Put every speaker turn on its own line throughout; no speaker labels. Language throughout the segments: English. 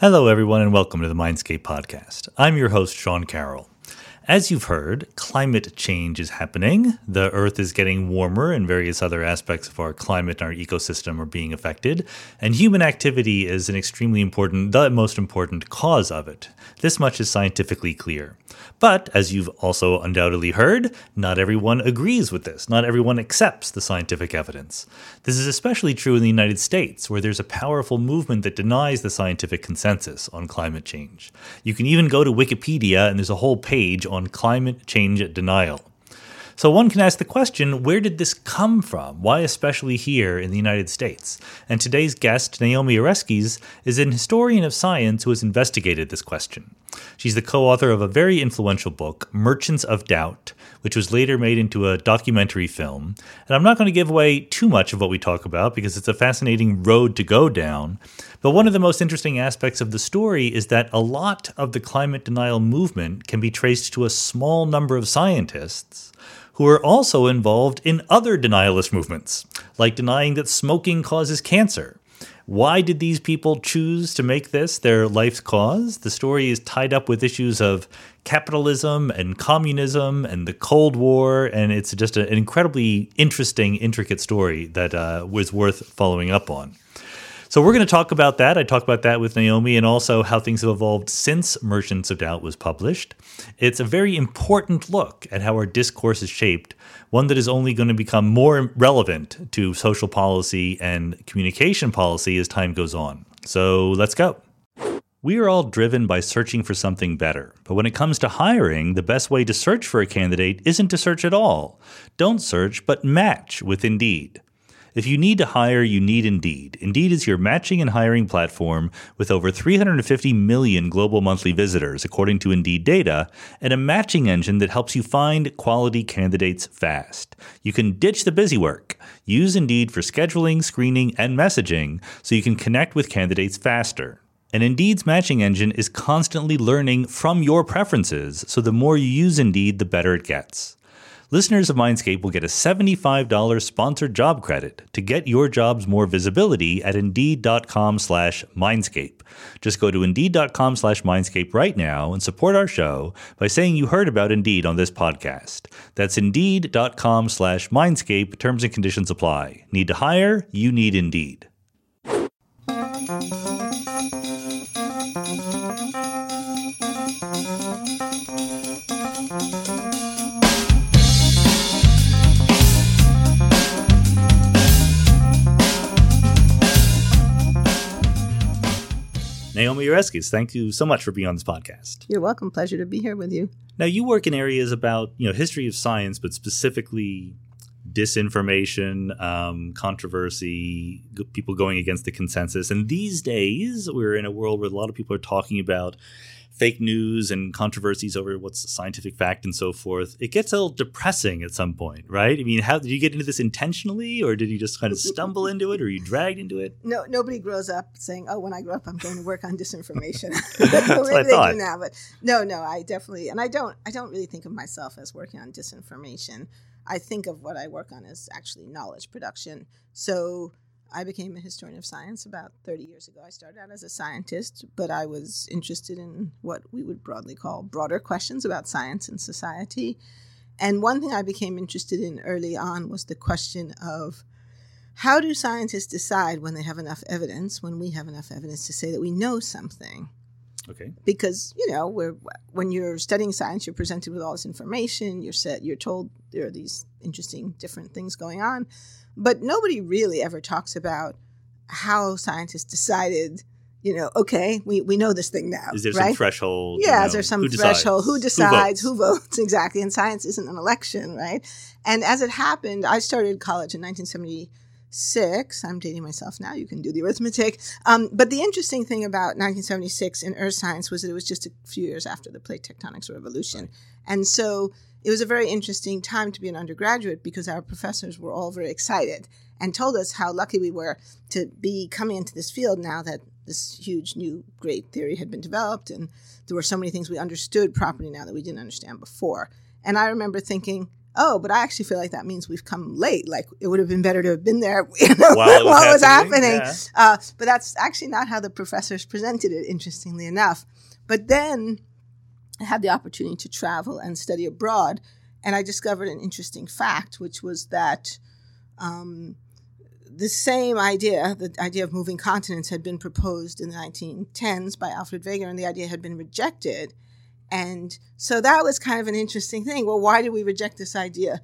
Hello, everyone, and welcome to the Mindscape podcast. I'm your host, Sean Carroll. As you've heard, climate change is happening. The Earth is getting warmer, and various other aspects of our climate and our ecosystem are being affected. And human activity is an extremely important, the most important cause of it. This much is scientifically clear. But, as you've also undoubtedly heard, not everyone agrees with this. Not everyone accepts the scientific evidence. This is especially true in the United States, where there's a powerful movement that denies the scientific consensus on climate change. You can even go to Wikipedia, and there's a whole page on on climate change denial. So one can ask the question where did this come from? Why, especially here in the United States? And today's guest, Naomi Oreskes, is an historian of science who has investigated this question. She's the co author of a very influential book, Merchants of Doubt, which was later made into a documentary film. And I'm not going to give away too much of what we talk about because it's a fascinating road to go down. But one of the most interesting aspects of the story is that a lot of the climate denial movement can be traced to a small number of scientists who are also involved in other denialist movements, like denying that smoking causes cancer. Why did these people choose to make this their life's cause? The story is tied up with issues of capitalism and communism and the Cold War, and it's just an incredibly interesting, intricate story that uh, was worth following up on. So we're going to talk about that. I talk about that with Naomi and also how things have evolved since Merchants of Doubt was published. It's a very important look at how our discourse is shaped, one that is only going to become more relevant to social policy and communication policy as time goes on. So let's go. We are all driven by searching for something better, but when it comes to hiring, the best way to search for a candidate isn't to search at all. Don't search, but match with Indeed. If you need to hire, you need Indeed. Indeed is your matching and hiring platform with over 350 million global monthly visitors, according to Indeed data, and a matching engine that helps you find quality candidates fast. You can ditch the busy work. Use Indeed for scheduling, screening, and messaging so you can connect with candidates faster. And Indeed's matching engine is constantly learning from your preferences, so the more you use Indeed, the better it gets listeners of Mindscape will get a $75 sponsored job credit to get your jobs more visibility at Indeed.com slash Mindscape. Just go to Indeed.com slash Mindscape right now and support our show by saying you heard about Indeed on this podcast. That's Indeed.com slash Mindscape. Terms and conditions apply. Need to hire? You need Indeed. Naomi Oreskes, thank you so much for being on this podcast.
You're welcome. Pleasure to be here with you.
Now, you work in areas about you know history of science, but specifically disinformation, um, controversy, people going against the consensus. And these days, we're in a world where a lot of people are talking about fake news and controversies over what's scientific fact and so forth, it gets a little depressing at some point, right? I mean, how did you get into this intentionally, or did you just kind of stumble into it, or you dragged into it?
No, nobody grows up saying, "Oh, when I grow up, I'm going to work on disinformation."
That's what I thought.
now, but no, no, I definitely, and I don't, I don't really think of myself as working on disinformation. I think of what I work on as actually knowledge production. So I became a historian of science about 30 years ago. I started out as a scientist, but I was interested in what we would broadly call broader questions about science and society. And one thing I became interested in early on was the question of how do scientists decide when they have enough evidence, when we have enough evidence to say that we know something?
Okay.
Because you know, we're, when you're studying science, you're presented with all this information. You're set. You're told there are these interesting, different things going on, but nobody really ever talks about how scientists decided. You know, okay, we, we know this thing now.
Is there
right?
some threshold?
Yeah,
you know,
is there some
who
threshold?
Decides?
Who decides?
Who
votes? who votes? Exactly. And science isn't an election, right? And as it happened, I started college in 1976. I'm dating myself now. You can do the arithmetic. Um, but the interesting thing about 1976 in earth science was that it was just a few years after the plate tectonics revolution. And so it was a very interesting time to be an undergraduate because our professors were all very excited and told us how lucky we were to be coming into this field now that this huge new great theory had been developed and there were so many things we understood properly now that we didn't understand before. And I remember thinking, oh, but I actually feel like that means we've come late. Like it would have been better to have been there you know,
While it was
while it was
happening,
happening.
yeah.
Uh, but that's actually not how the professors presented it, interestingly enough. But then I had the opportunity to travel and study abroad, and I discovered an interesting fact, which was that um, the same idea, the idea of moving continents, had been proposed in the 1910s by Alfred Wegener, and the idea had been rejected. And so that was kind of an interesting thing. Well, why did we reject this idea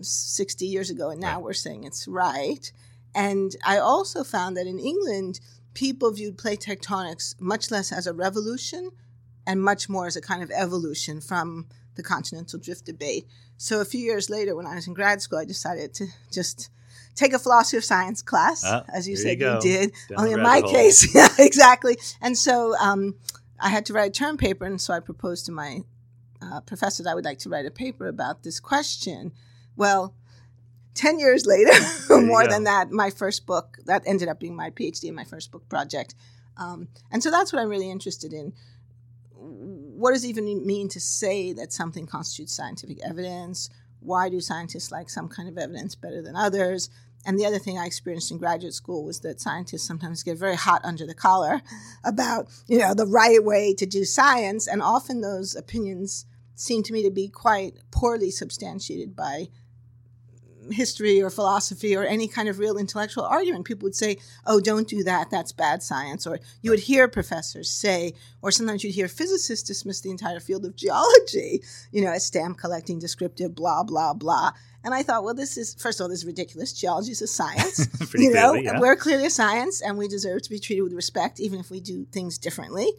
60 years ago? And now
Right.
we're saying it's right. And I also found that in England, people viewed plate tectonics much less as a revolution and much more as a kind of evolution from the continental drift debate. So a few years later, when I was in grad school, I decided to just take a philosophy of science class,
Ah,
as you said
you
you, did.
Down
Only in my
hole.
case, yeah, exactly. And so um, I had to write a term paper, and so I proposed to my uh, professor that I would like to write a paper about this question. Well, 10 years later, more than that, my first book, that ended up being my PhD and my first book project. Um, and so that's what I'm really interested in. What does it even mean to say that something constitutes scientific evidence? Why do scientists like some kind of evidence better than others? And the other thing I experienced in graduate school was that scientists sometimes get very hot under the collar about, you know, the right way to do science. And often those opinions seem to me to be quite poorly substantiated by history or philosophy or any kind of real intellectual argument. People would say, oh, don't do that, that's bad science. Or you would hear professors say, or sometimes you'd hear physicists dismiss the entire field of geology, you know, as stamp collecting, descriptive, blah, blah, blah. And I thought, well, this is, first of all, this is ridiculous. Geology is a science. You know,
clearly, yeah.
we're clearly a science and we deserve to be treated with respect, even if we do things differently.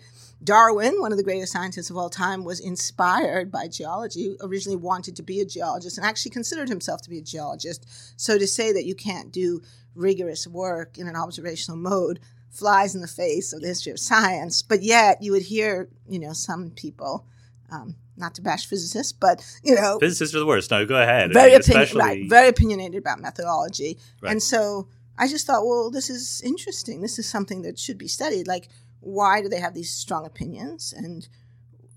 Darwin, one of the greatest scientists of all time, was inspired by geology, originally wanted to be a geologist and actually considered himself to be a geologist. So to say that you can't do rigorous work in an observational mode flies in the face of the history of science. But yet you would hear, you know, some people, um, not to bash physicists, but, you know,
Physicists are the worst. No, go ahead. I
very
mean,
opinion,
especially
right, very opinionated about methodology.
Right.
And so I just thought, well, this is interesting. This is something that should be studied. Like, why do they have these strong opinions? And,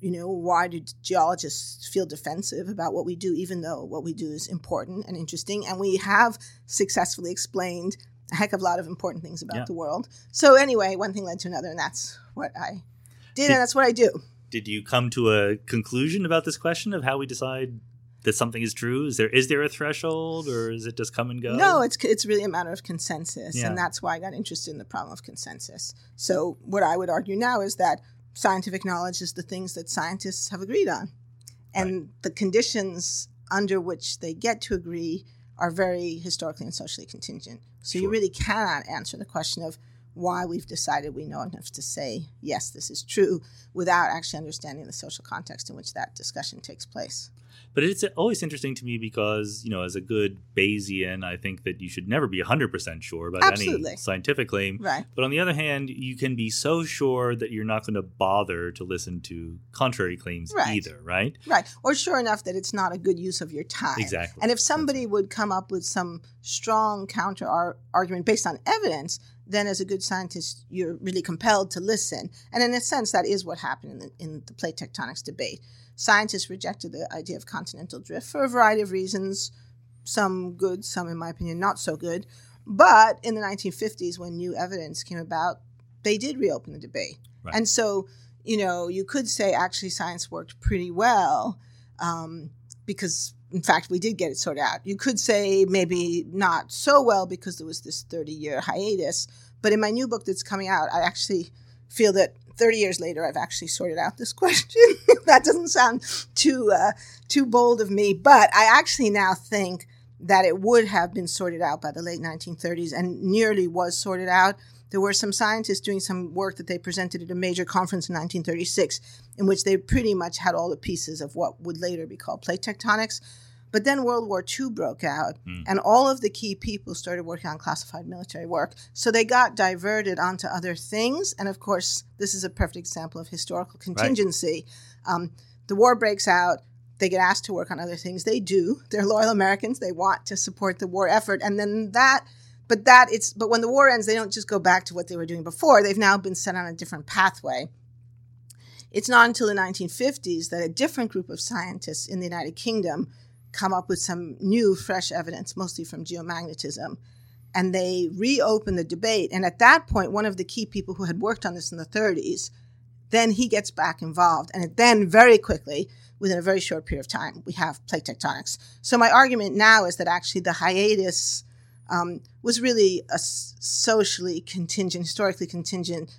you know, why do geologists feel defensive about what we do, even though what we do is important and interesting? And we have successfully explained a heck of a lot of important things about
Yeah.
the world. So, anyway, one thing led to another, and that's what I did,
Did-
and that's what I do.
did you come to a conclusion about this question of how we decide that something is true? Is there is there a threshold, or is it just come and go?
No, it's it's really a matter of consensus,
Yeah.
and that's why I got interested in the problem of consensus. So, what I would argue now is that scientific knowledge is the things that scientists have agreed on, and the conditions under which they get to agree are very historically and socially contingent. So, you really cannot answer the question of why we've decided we know enough to say yes, this is true, without actually understanding the social context in which that discussion takes place.
But it's always interesting to me because, you know, as a good Bayesian, I think that you should never be 100% sure about
Absolutely.
any scientific claim.
Right.
But on the other hand, you can be so sure that you're not going to bother to listen to contrary claims
Right.
either, right?
Right. Or sure enough that it's not a good use of your time.
Exactly.
And if somebody would come up with some strong counter ar- argument based on evidence, then as a good scientist, you're really compelled to listen. And in a sense, that is what happened in the, in the plate tectonics debate. Scientists rejected the idea of continental drift for a variety of reasons, some good, some, in my opinion, not so good. But in the 1950s, when new evidence came about, they did reopen the debate.
Right.
And so, you know, you could say actually science worked pretty well um, because, in fact, we did get it sorted out. You could say maybe not so well because there was this 30 year hiatus. But in my new book that's coming out, I actually feel that 30 years later, I've actually sorted out this question. that doesn't sound too uh, too bold of me, but I actually now think that it would have been sorted out by the late 1930s and nearly was sorted out. There were some scientists doing some work that they presented at a major conference in 1936, in which they pretty much had all the pieces of what would later be called plate tectonics. But then World War II broke out,
Mm.
and all of the key people started working on classified military work. So they got diverted onto other things. And of course, this is a perfect example of historical contingency. Um, the war breaks out. They get asked to work on other things. They do. They're loyal Americans. They want to support the war effort. And then that, but that it's, but when the war ends, they don't just go back to what they were doing before. They've now been set on a different pathway. It's not until the 1950s that a different group of scientists in the United Kingdom come up with some new, fresh evidence, mostly from geomagnetism. And they reopen the debate. And at that point, one of the key people who had worked on this in the 30s, then he gets back involved. And then, very quickly, within a very short period of time, we have plate tectonics. So, my argument now is that actually the hiatus um, was really a socially contingent, historically contingent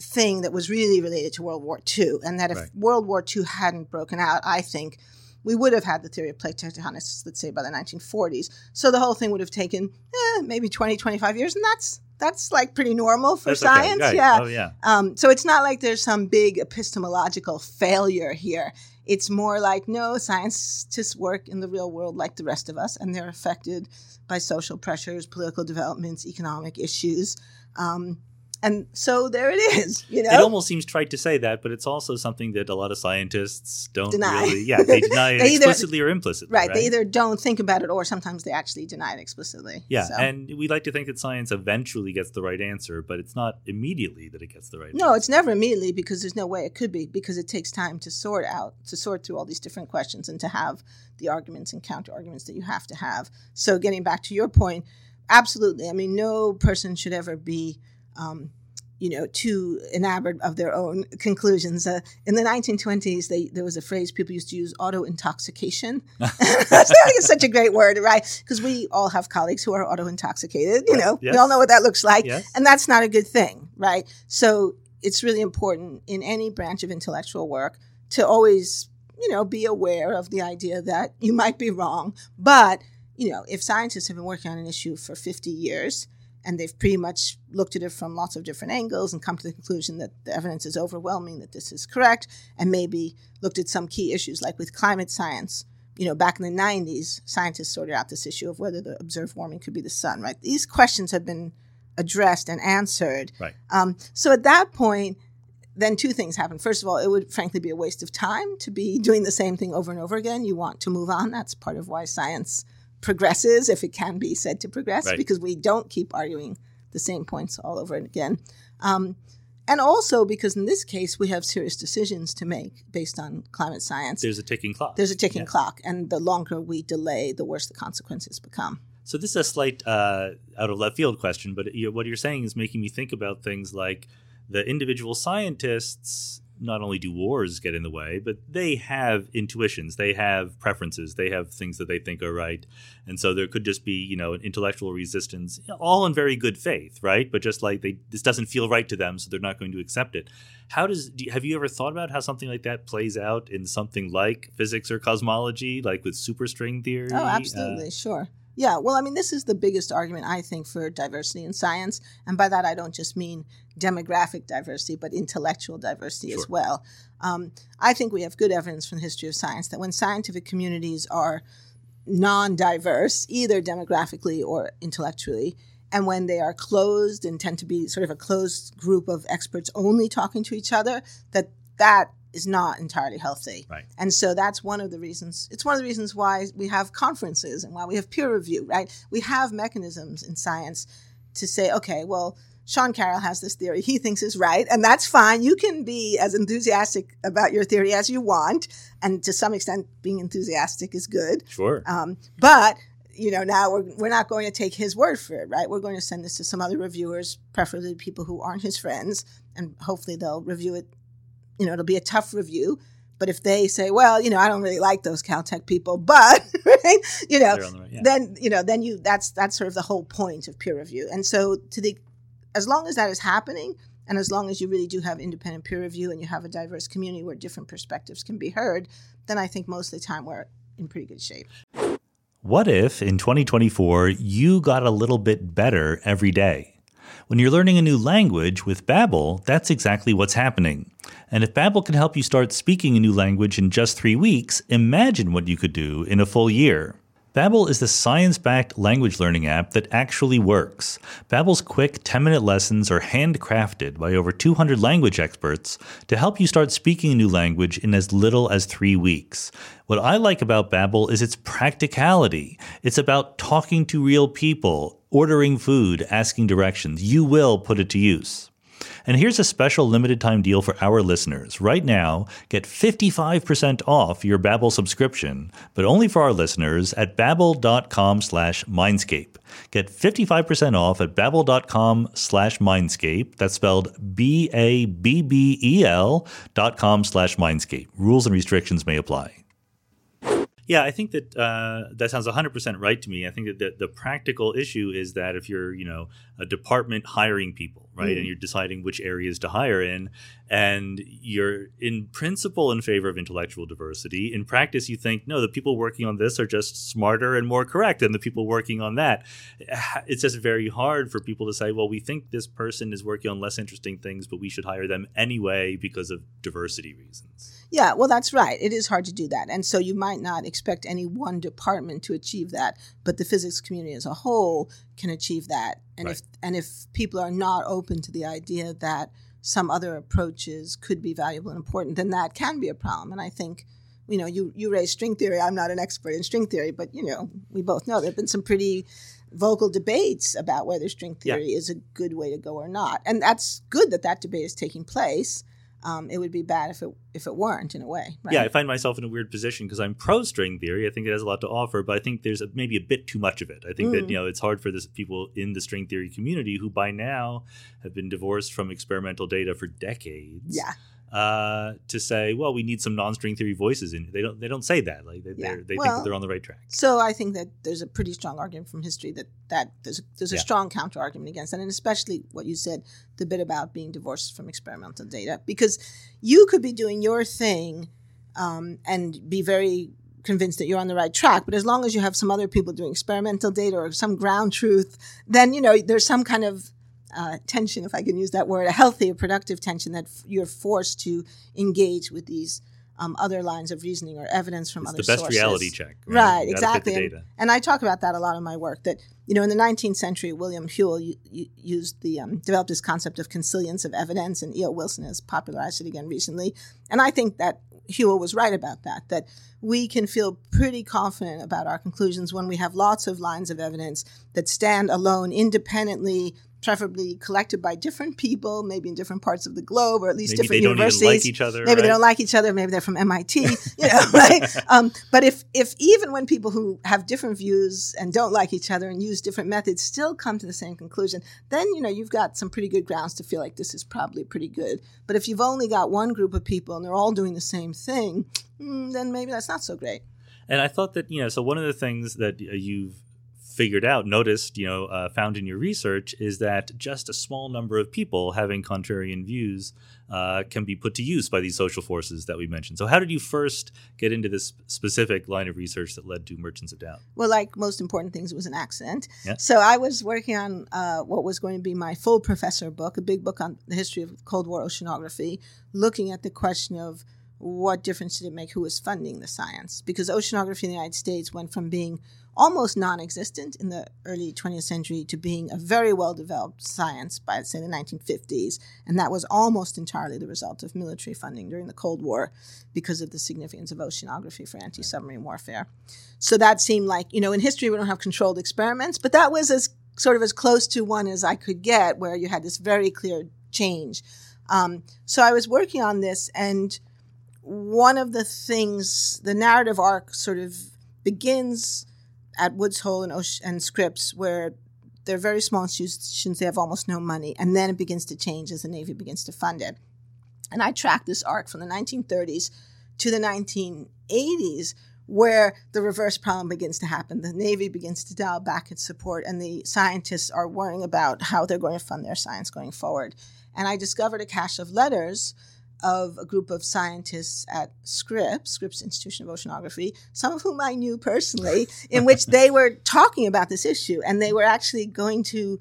thing that was really related to World War II. And that if right. World War II hadn't broken out, I think we would have had the theory of plate tectonics, let's say by the 1940s. So the whole thing would have taken eh, maybe 20, 25 years, and that's that's like pretty normal for that's science.
Okay. Right.
Yeah.
Oh, yeah.
Um, so it's not like there's some big epistemological failure here. It's more like no, scientists work in the real world like the rest of us, and they're affected by social pressures, political developments, economic issues. Um, and so there it is. You know,
it almost seems trite to say that, but it's also something that a lot of scientists don't
deny.
really. Yeah, they deny it explicitly or implicitly.
Right,
right,
They either don't think about it, or sometimes they actually deny it explicitly.
Yeah,
so.
and we like to think that science eventually gets the right answer, but it's not immediately that it gets the right.
No,
answer.
it's never immediately because there's no way it could be because it takes time to sort out to sort through all these different questions and to have the arguments and counter arguments that you have to have. So, getting back to your point, absolutely. I mean, no person should ever be. Um, you know, too enamored of their own conclusions. Uh, in the 1920s, they, there was a phrase people used to use, auto intoxication. That's such a great word, right? Because we all have colleagues who are auto intoxicated. You know, yes. we all know what that looks like,
yes.
and that's not a good thing, right? So it's really important in any branch of intellectual work to always, you know, be aware of the idea that you might be wrong. But you know, if scientists have been working on an issue for 50 years and they've pretty much looked at it from lots of different angles and come to the conclusion that the evidence is overwhelming that this is correct and maybe looked at some key issues like with climate science. You know back in the 90s scientists sorted out this issue of whether the observed warming could be the sun right? These questions have been addressed and answered.
Right.
Um, so at that point then two things happen first of all it would frankly be a waste of time to be doing the same thing over and over again. You want to move on. That's part of why science progresses, if it can be said to progress,
right.
because we don't keep arguing the same points all over and again. Um, and also because in this case we have serious decisions to make based on climate science.
There's a ticking clock.
There's a ticking yeah. clock, and the longer we delay, the worse the consequences become.
So this is a slight uh, out of left field question, but what you're saying is making me think about things like the individual scientists not only do wars get in the way, but they have intuitions, they have preferences, they have things that they think are right. And so there could just be, you know, an intellectual resistance, all in very good faith, right? But just like they, this doesn't feel right to them, so they're not going to accept it. How does, do, have you ever thought about how something like that plays out in something like physics or cosmology, like with superstring theory?
Oh, absolutely, uh, sure. Yeah, well, I mean, this is the biggest argument, I think, for diversity in science. And by that, I don't just mean demographic diversity, but intellectual diversity
sure.
as well. Um, I think we have good evidence from the history of science that when scientific communities are non diverse, either demographically or intellectually, and when they are closed and tend to be sort of a closed group of experts only talking to each other, that that is not entirely healthy.
Right.
And so that's one of the reasons. It's one of the reasons why we have conferences and why we have peer review, right? We have mechanisms in science to say, okay, well, Sean Carroll has this theory he thinks is right, and that's fine. You can be as enthusiastic about your theory as you want, and to some extent, being enthusiastic is good.
Sure.
Um, but you know, now we're, we're not going to take his word for it, right? We're going to send this to some other reviewers, preferably people who aren't his friends, and hopefully they'll review it you know, it'll be a tough review. But if they say, well, you know, I don't really like those Caltech people, but right, you know,
the right, yeah.
then you know, then you that's that's sort of the whole point of peer review. And so to the as long as that is happening, and as long as you really do have independent peer review and you have a diverse community where different perspectives can be heard, then I think most of the time we're in pretty good shape.
What if in 2024 you got a little bit better every day? When you're learning a new language with Babbel, that's exactly what's happening. And if Babbel can help you start speaking a new language in just 3 weeks, imagine what you could do in a full year. Babbel is the science-backed language learning app that actually works. Babbel's quick 10-minute lessons are handcrafted by over 200 language experts to help you start speaking a new language in as little as 3 weeks. What I like about Babbel is its practicality. It's about talking to real people, ordering food, asking directions. You will put it to use. And here's a special limited time deal for our listeners. Right now, get 55% off your Babbel subscription, but only for our listeners at babbel.com slash mindscape. Get 55% off at babbel.com slash mindscape. That's spelled B-A-B-B-E-L dot com slash mindscape. Rules and restrictions may apply. Yeah, I think that uh, that sounds 100% right to me. I think that the, the, practical issue is that if you're, you know, a department hiring people, right, mm. and you're deciding which areas to hire in, and you're in principle in favor of intellectual diversity, in practice you think, no, the people working on this are just smarter and more correct than the people working on that. It's just very hard for people to say, well, we think this person is working on less interesting things, but we should hire them anyway because of diversity reasons.
Yeah, well, that's right. It is hard to do that. And so you might not expect any one department to achieve that, but the physics community as a whole can achieve that. And right. if and if people are not open to the idea that some other approaches could be valuable and important, then that can be a problem. And I think, you know, you you raise string theory. I'm not an expert in string theory, but you know, we both know there've been some pretty vocal debates about whether string theory yeah. is a good way to go or not. And that's good that that debate is taking place um, it would be bad if it if it weren't in a way.
Right? Yeah, I find myself in a weird position because I'm pro string theory. I think it has a lot to offer, but I think there's a, maybe a bit too much of it. I think mm. that you know it's hard for this people in the string theory community who by now have been divorced from experimental data for decades.
Yeah
uh, to say, well, we need some non-string theory voices in. They don't. They don't say that. Like they, yeah. they well, think they're on the right track.
So I think that there's a pretty strong argument from history that that there's a, there's a yeah. strong counter argument against that, and especially what you said, the bit about being divorced from experimental data, because you could be doing your thing um, and be very convinced that you're on the right track. But as long as you have some other people doing experimental data or some ground truth, then you know there's some kind of uh, tension, if I can use that word, a healthy productive tension that f- you're forced to engage with these um, other lines of reasoning or evidence from
it's
other
the best
sources.
reality check.
Right, right exactly. And, and, I talk about that a lot in my work. That you know, in the 19th century, William Whewell used the um, developed this concept of consilience of evidence, and E.O. Wilson has popularized it again recently. And I think that Whewell was right about that. That we can feel pretty confident about our conclusions when we have lots of lines of evidence that stand alone, independently preferably collected by different people, maybe in different parts of the globe, or at least
maybe
different
they
universities.
Like each other,
maybe
right?
they don't like each other. Maybe they're from MIT. You know, right? Um, but if if even when people who have different views and don't like each other and use different methods still come to the same conclusion, then you know you've got some pretty good grounds to feel like this is probably pretty good. But if you've only got one group of people and they're all doing the same thing, mm, then maybe that's not so great.
And I thought that you know, so one of the things that uh, you've figured out, noticed, you know, uh, found in your research is that just a small number of people having contrarian views uh, can be put to use by these social forces that we mentioned. So, how did you first get into this specific line of research that led to Merchants of Doubt?
Well, like most important things, it was an accident. Yeah. So, I was working on uh, what was going to be my full professor book, a big book on the history of Cold War oceanography, looking at the question of what difference did it make who was funding the science? Because oceanography in the United States went from being almost non existent in the early 20th century to being a very well developed science by, say, the 1950s. And that was almost entirely the result of military funding during the Cold War because of the significance of oceanography for anti submarine warfare. So that seemed like, you know, in history we don't have controlled experiments, but that was as sort of as close to one as I could get where you had this very clear change. Um, so I was working on this, and one of the things, the narrative arc sort of begins at Woods Hole and, Ocean, and Scripps, where they're very small institutions, they have almost no money, and then it begins to change as the Navy begins to fund it. And I tracked this arc from the 1930s to the 1980s, where the reverse problem begins to happen. The Navy begins to dial back its support, and the scientists are worrying about how they're going to fund their science going forward. And I discovered a cache of letters of a group of scientists at Scripps, Scripps Institution of Oceanography, some of whom I knew personally, in which they were talking about this issue. And they were actually going to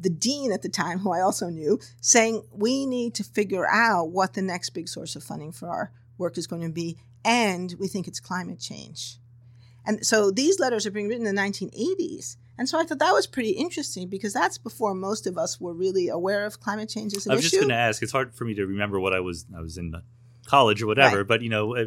the dean at the time, who I also knew, saying, We need to figure out what the next big source of funding for our work is going to be. And we think it's climate change. And so these letters are being written in the 1980s. And so I thought that was pretty interesting because that's before most of us were really aware of climate change as an issue.
I was
issue.
just going to ask. It's hard for me to remember what I was. I was in college or whatever, right. but you know, uh,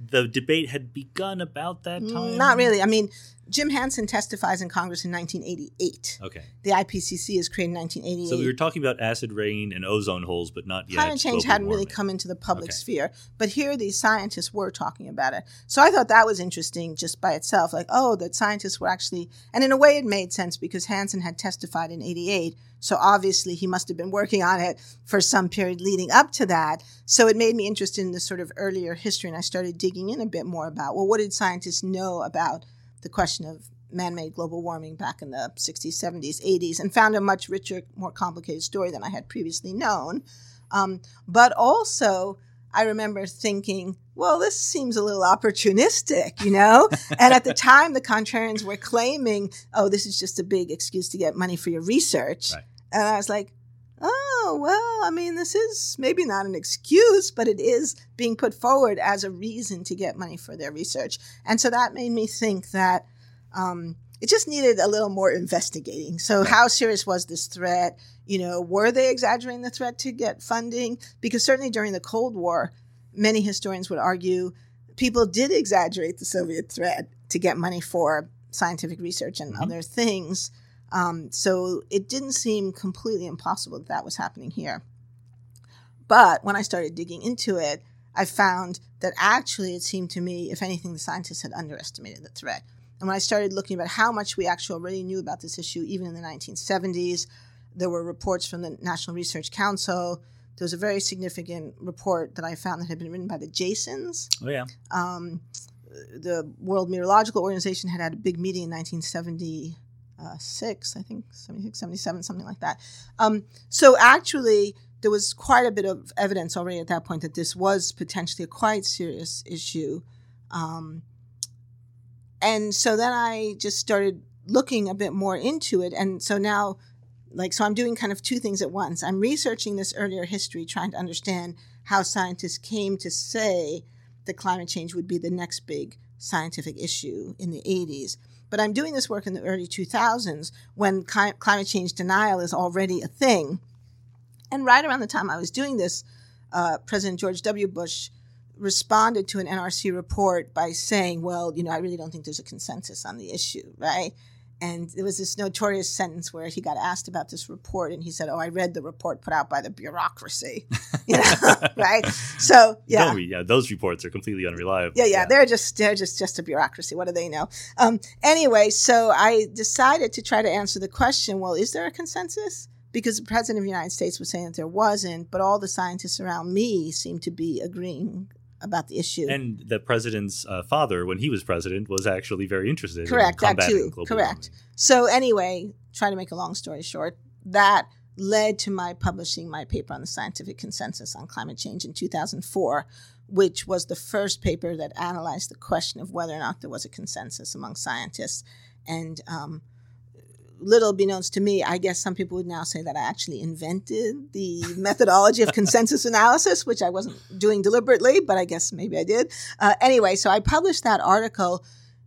the debate had begun about that mm, time.
Not really. I mean, Jim Hansen testifies in Congress in 1988.
Okay.
The IPCC is created in 1988.
So we were talking about acid rain and ozone holes, but not yet.
Climate change hadn't really come into the public
Okay.
sphere, but here these scientists were talking about it. So I thought that was interesting just by itself. Like, oh, that scientists were actually, and in a way it made sense because Hansen had testified in 88. So obviously he must have been working on it for some period leading up to that. So it made me interested in the sort of earlier history, and I started digging in a bit more about, well, what did scientists know about the question of man made global warming back in the 60s, 70s, 80s, and found a much richer, more complicated story than I had previously known. Um, but also, I remember thinking, well, this seems a little opportunistic, you know? and at the time, the contrarians were claiming, oh, this is just a big excuse to get money for your research.
Right.
And I was like, oh, well, I mean, this is maybe not an excuse, but it is being put forward as a reason to get money for their research. And so that made me think that um, it just needed a little more investigating. So, how serious was this threat? You know, were they exaggerating the threat to get funding? Because certainly during the Cold War, many historians would argue people did exaggerate the Soviet threat to get money for scientific research and
Mhm.
other things. Um, so it didn't seem completely impossible that that was happening here. But when I started digging into it, I found that actually it seemed to me, if anything, the scientists had underestimated the threat. And when I started looking about how much we actually already knew about this issue, even in the 1970s, there were reports from the National Research Council. There was a very significant report that I found that had been written by the Jasons.
Oh yeah.
Um, the World Meteorological Organization had had a big meeting in 1976, I think, 76, 77, something like that. Um, so actually, there was quite a bit of evidence already at that point that this was potentially a quite serious issue. Um, and so then I just started looking a bit more into it. And so now, like, so I'm doing kind of two things at once. I'm researching this earlier history, trying to understand how scientists came to say that climate change would be the next big scientific issue in the 80s. But I'm doing this work in the early 2000s when cli- climate change denial is already a thing. And right around the time I was doing this, uh, President George W. Bush responded to an NRC report by saying, well, you know, I really don't think there's a consensus on the issue, right? And there was this notorious sentence where he got asked about this report, and he said, "Oh, I read the report put out by the bureaucracy," you know, right? So, yeah?
Yeah, those reports are completely unreliable.
yeah, yeah, they're just they're just just a bureaucracy. What do they know? Um, anyway, so I decided to try to answer the question. Well, is there a consensus? Because the president of the United States was saying that there wasn't, but all the scientists around me seemed to be agreeing about the issue.
And the president's uh, father, when he was president, was actually very interested
Correct,
in
that too. Correct.
warming.
So anyway, try to make a long story short, that led to my publishing my paper on the scientific consensus on climate change in 2004, which was the first paper that analyzed the question of whether or not there was a consensus among scientists. And um, little beknownst to me, I guess some people would now say that I actually invented the methodology of consensus analysis, which I wasn't doing deliberately, but I guess maybe I did. Uh, anyway, so I published that article.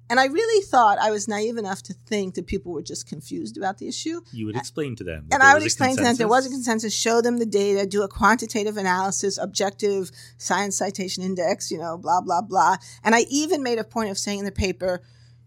And I really thought I was naive enough to think that people were just confused about the issue.
You would explain to them.
And I would explain to them there was a
consensus,
show them the data, do a quantitative analysis, objective science citation index, you know, blah, blah, blah. And I even made a point of saying in the paper,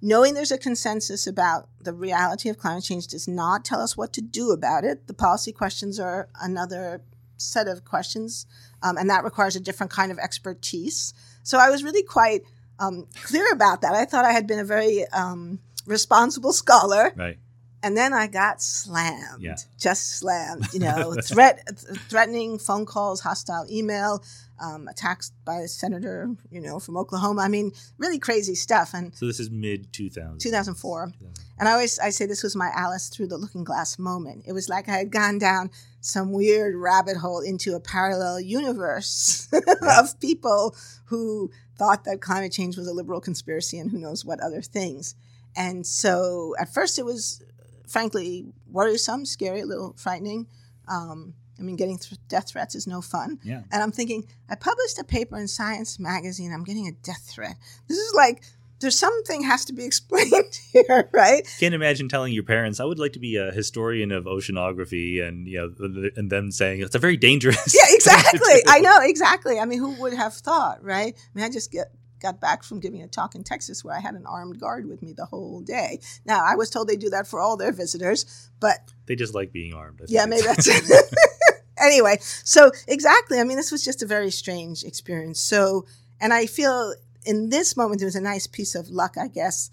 knowing there's a consensus about the reality of climate change does not tell us what to do about it. The policy questions are another set of questions, um, and that requires a different kind of expertise. So I was really quite um, clear about that. I thought I had been a very um, responsible scholar.
Right.
And then I got slammed,
Yeah.
just slammed. You know, threat, th- threatening phone calls, hostile email, um, attacks by a senator, you know, from Oklahoma. I mean, really crazy stuff. And
So this is mid 2000.
2004. And I always I say this was my Alice through the looking glass moment. It was like I had gone down some weird rabbit hole into a parallel universe of people who thought that climate change was a liberal conspiracy and who knows what other things. And so at first it was frankly worrisome, scary, a little frightening. Um, I mean, getting th- death threats is no fun.
Yeah.
And I'm thinking, I published a paper in Science Magazine. I'm getting a death threat. This is like, there's something has to be explained here, right?
Can't imagine telling your parents, I would like to be a historian of oceanography, and you know, and them saying it's a very dangerous.
Yeah, exactly. I know exactly. I mean, who would have thought, right? I mean, I just get got back from giving a talk in Texas where I had an armed guard with me the whole day. Now, I was told they do that for all their visitors, but.
They just like being armed.
Yeah, maybe that's it. anyway, so exactly. I mean, this was just a very strange experience. So, and I feel in this moment, it was a nice piece of luck, I guess.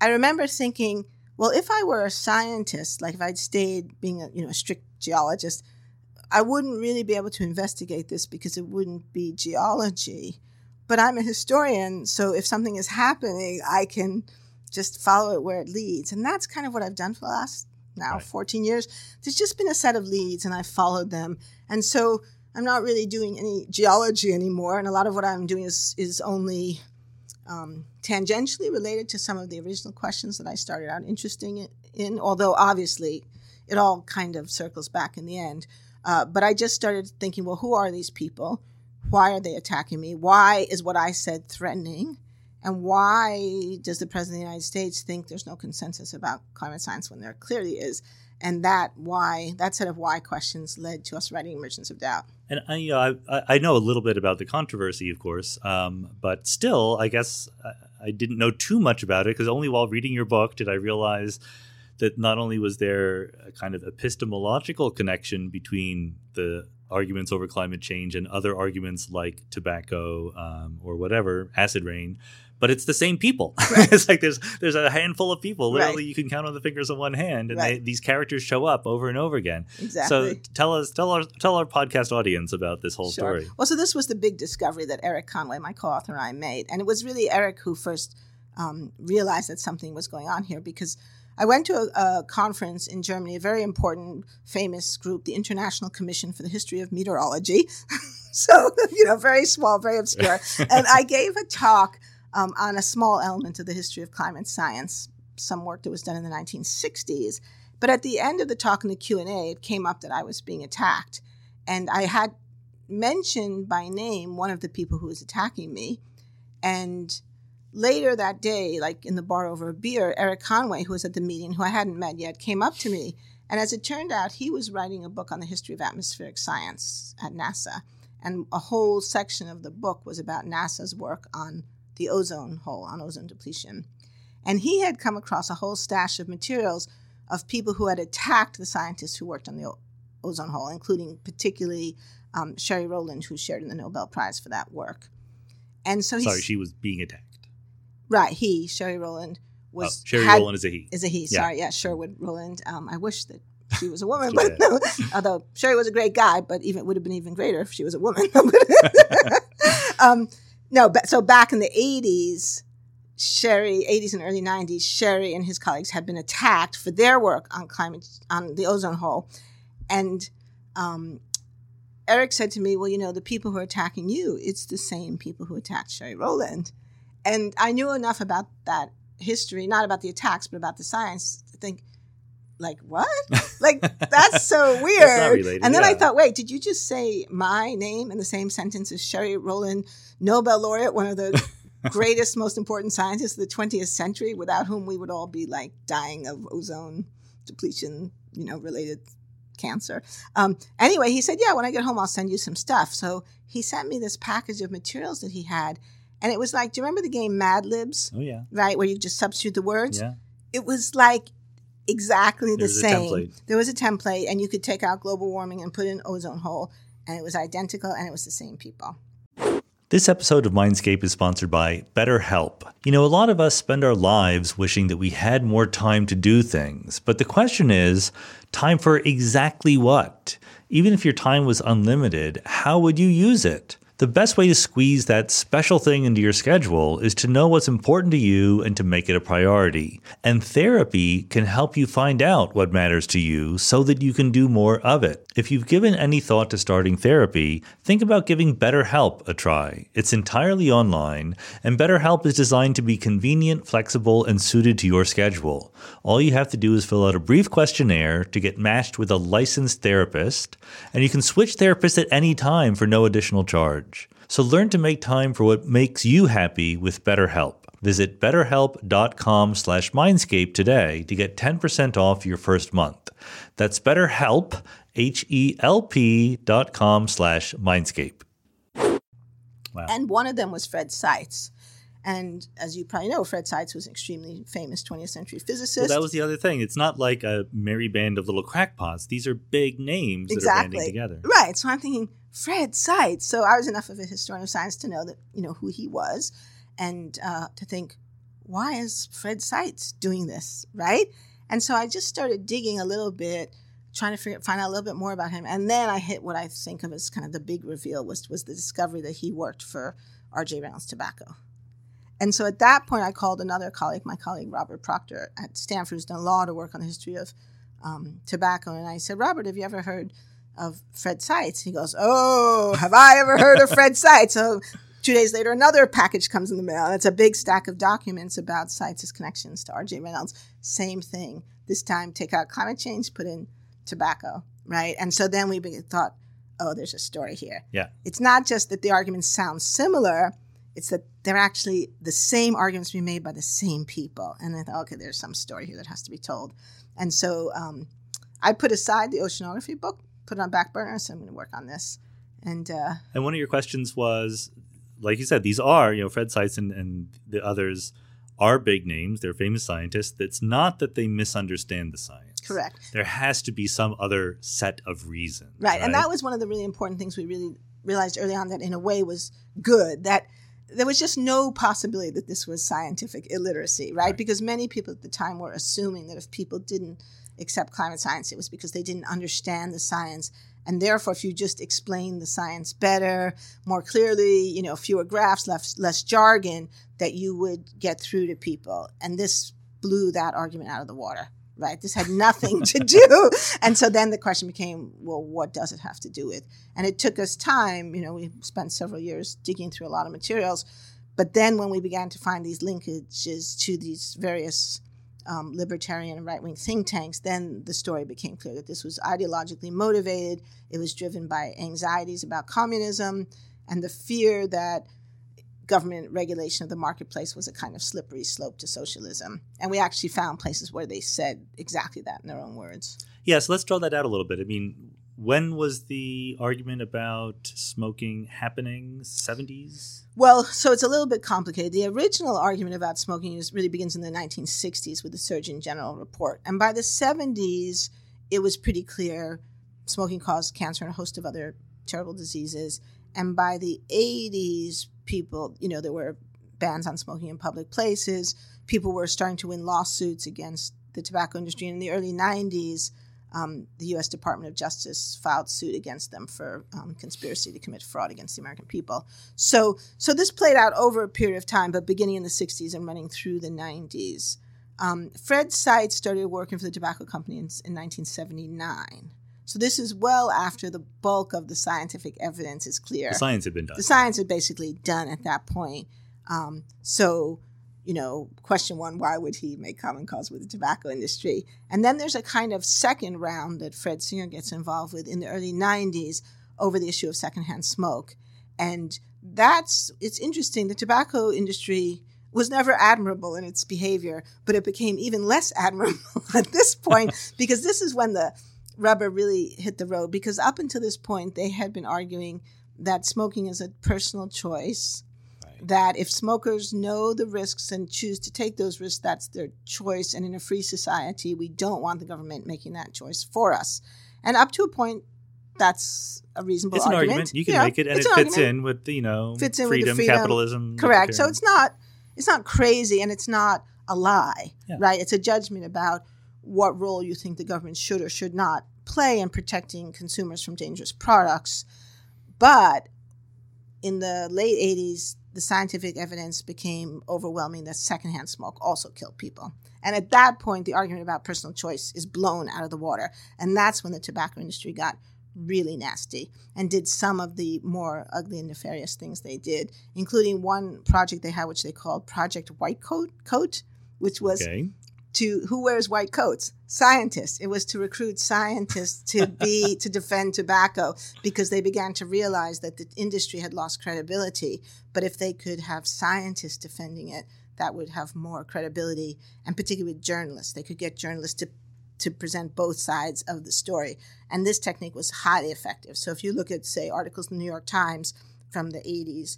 I remember thinking, well, if I were a scientist, like if I'd stayed being a you know a strict geologist, I wouldn't really be able to investigate this because it wouldn't be geology. But I'm a historian, so if something is happening, I can just follow it where it leads. And that's kind of what I've done for the last now right. 14 years. There's just been a set of leads and I followed them. And so I'm not really doing any geology anymore. And a lot of what I'm doing is, is only um, tangentially related to some of the original questions that I started out interesting in, although obviously it all kind of circles back in the end. Uh, but I just started thinking, well, who are these people? Why are they attacking me? Why is what I said threatening? And why does the President of the United States think there's no consensus about climate science when there clearly is? And that why that set of why questions led to us writing Merchants of Doubt.
And I, you know, I, I know a little bit about the controversy, of course, um, but still, I guess I didn't know too much about it because only while reading your book did I realize that not only was there a kind of epistemological connection between the arguments over climate change and other arguments like tobacco um, or whatever, acid rain, but it's the same people. Right. it's like there's there's a handful of people. Literally, right. you can count on the fingers of one hand, and right. they, these characters show up over and over again.
Exactly.
So tell us, tell our tell our podcast audience about this whole
sure.
story.
Well, so this was the big discovery that Erik Conway, my co-author, and I made, and it was really Erik who first um, realized that something was going on here because. I went to a, a, conference in Germany, a very important, famous group, the International Commission for the History of Meteorology. so, you know, very small, very obscure. and I gave a talk um, on a small element of the history of climate science, some work that was done in the 1960s. But at the end of the talk in the Q&A, it came up that I was being attacked. And I had mentioned by name one of the people who was attacking me. And later that day, like in the bar over a beer, Erik Conway, who was at the meeting, who I hadn't met yet, came up to me. And as it turned out, he was writing a book on the history of atmospheric science at NASA. And a whole section of the book was about NASA's work on the ozone hole on ozone depletion. And he had come across a whole stash of materials of people who had attacked the scientists who worked on the o- ozone hole, including particularly um, Sherry Rowland, who shared in the Nobel Prize for that work. And so
sorry, she was being attacked.
Right, he Sherry Rowland was
oh, Sherry had, Rowland is a he.
Is a he. Yeah. Sorry, yeah, Sherwood Rowland. Um, I wish that she was a woman, but no. Although Sherry was a great guy, but even would have been even greater if she was a woman. um, no, so back in the 80s, Sherry, 80s and early 90s, Sherry and his colleagues had been attacked for their work on climate, on the ozone hole. And um, Erik said to me, Well, you know, the people who are attacking you, it's the same people who attacked Sherry Rowland. And I knew enough about that history, not about the attacks, but about the science to think, like what? like that's so weird. that's related, and then yeah. I thought, wait, did you just say my name in the same sentence as Sherry Rowland, Nobel laureate, one of the greatest, most important scientists of the 20th century, without whom we would all be like dying of ozone depletion, you know, related cancer. Um, anyway, he said, yeah, when I get home, I'll send you some stuff. So he sent me this package of materials that he had. And it was like, do you remember the game Mad Libs?
Oh, yeah.
Right, where you just substitute the words?
Yeah.
It was like exactly the same. There was a template, and you could take out global warming and put in ozone hole, and it was identical, and it was the same people.
This episode of Mindscape is sponsored by BetterHelp. You know, a lot of us spend our lives wishing that we had more time to do things, but the question is time for exactly what? Even if your time was unlimited, how would you use it? The best way to squeeze that special thing into your schedule is to know what's important to you and to make it a priority. And therapy can help you find out what matters to you so that you can do more of it. If you've given any thought to starting therapy, think about giving BetterHelp a try. It's entirely online, and BetterHelp is designed to be convenient, flexible, and suited to your schedule. All you have to do is fill out a brief questionnaire to get matched with a licensed therapist, and you can switch therapists at any time for no additional charge. So learn to make time for what makes you happy with BetterHelp. Visit betterhelp.com slash mindscape today to get 10% off your first month. That's betterhelp, H-E-L-P dot com slash mindscape.
Wow. And one of them was Fred Seitz. And as you probably know, Fred Seitz was an extremely famous 20th century physicist.
Well, that was the other thing. It's not like a merry band of little crackpots. These are big names
exactly.
that are banding together.
Right. So I'm thinking, Fred Seitz. So I was enough of a historian of science to know that, you know, who he was and uh, to think, why is Fred Seitz doing this? Right. And so I just started digging a little bit, trying to figure, find out a little bit more about him. And then I hit what I think of as kind of the big reveal was, was the discovery that he worked for R.J. Reynolds Tobacco. And so at that point, I called another colleague, my colleague Robert Proctor at Stanford, who's done law to work on the history of um, tobacco. And I said, Robert, have you ever heard of Fred Seitz? He goes, Oh, have I ever heard of Fred Seitz? So two days later, another package comes in the mail. It's a big stack of documents about Seitz's connections to R.J. Reynolds. Same thing. This time, take out climate change, put in tobacco, right? And so then we thought, oh, there's a story here.
Yeah.
It's not just that the arguments sound similar it's that they're actually the same arguments being made by the same people. And I thought, okay, there's some story here that has to be told. And so um, I put aside the oceanography book, put it on back burner, so I'm going to work on this. And uh,
and one of your questions was, like you said, these are you know Fred Seitz and, and the others are big names. They're famous scientists. It's not that they misunderstand the science.
Correct.
There has to be some other set of reasons.
Right.
right?
And that was one of the really important things we really realized early on that in a way was good that there was just no possibility that this was scientific illiteracy, right? right? Because many people at the time were assuming that if people didn't accept climate science, it was because they didn't understand the science. And therefore, if you just explain the science better, more clearly, you know, fewer graphs, less, less jargon, that you would get through to people. And this blew that argument out of the water right? This had nothing to do. And so then the question became, well, what does it have to do with? And it took us time. You know, we spent several years digging through a lot of materials. But then when we began to find these linkages to these various um, libertarian and right wing think tanks, then the story became clear that this was ideologically motivated. It was driven by anxieties about communism and the fear that government regulation of the marketplace was a kind of slippery slope to socialism. And we actually found places where they said exactly that in their own words.
Yes, let's draw that out a little bit. I mean, when was the argument about smoking happening? 70s?
Well, so it's a little bit complicated. The original argument about smoking is, really begins in the 1960s with the Surgeon General report. And by the 70s, it was pretty clear smoking caused cancer and a host of other terrible diseases. And by the 80s, people, you know, there were bans on smoking in public places. People were starting to win lawsuits against the tobacco industry. And in the early 90s, um, the U.S. Department of Justice filed suit against them for um, conspiracy to commit fraud against the American people. So, so this played out over a period of time, but beginning in the 60s and running through the 90s. Um, Fred Seitz started working for the tobacco company in, in 1979. So this is well after the bulk of the scientific evidence is clear.
The science had been done.
The science had basically done at that point. Um, so, you know, question one: Why would he make common cause with the tobacco industry? And then there's a kind of second round that Fred Singer gets involved with in the early '90s over the issue of secondhand smoke, and that's it's interesting. The tobacco industry was never admirable in its behavior, but it became even less admirable at this point because this is when the rubber really hit the road because up until this point, they had been arguing that smoking is a personal choice. Right. That if smokers know the risks and choose to take those risks, that's their choice. And in a free society, we don't want the government making that choice for us. And up to a point, that's a reasonable
it's an
argument.
argument. You can make it, and it fits in with the, you know fits in freedom, freedom, capitalism.
Correct. So it's not it's not crazy, and it's not a lie, yeah. right? It's a judgment about what role you think the government should or should not play in protecting consumers from dangerous products. But in the late 80s, the scientific evidence became overwhelming that secondhand smoke also killed people. And at that point, the argument about personal choice is blown out of the water. And that's when the tobacco industry got really nasty and did some of the more ugly and nefarious things they did, including one project they had, which they called Project White Coat, Coat which was okay to who wears white coats? Scientists. It was to recruit scientists to be to defend tobacco because they began to realize that the industry had lost credibility. But if they could have scientists defending it that would have more credibility. And particularly with journalists they could get journalists to to present both sides of the story. And this technique was highly effective. So if you look at say articles in the new york times from the 80s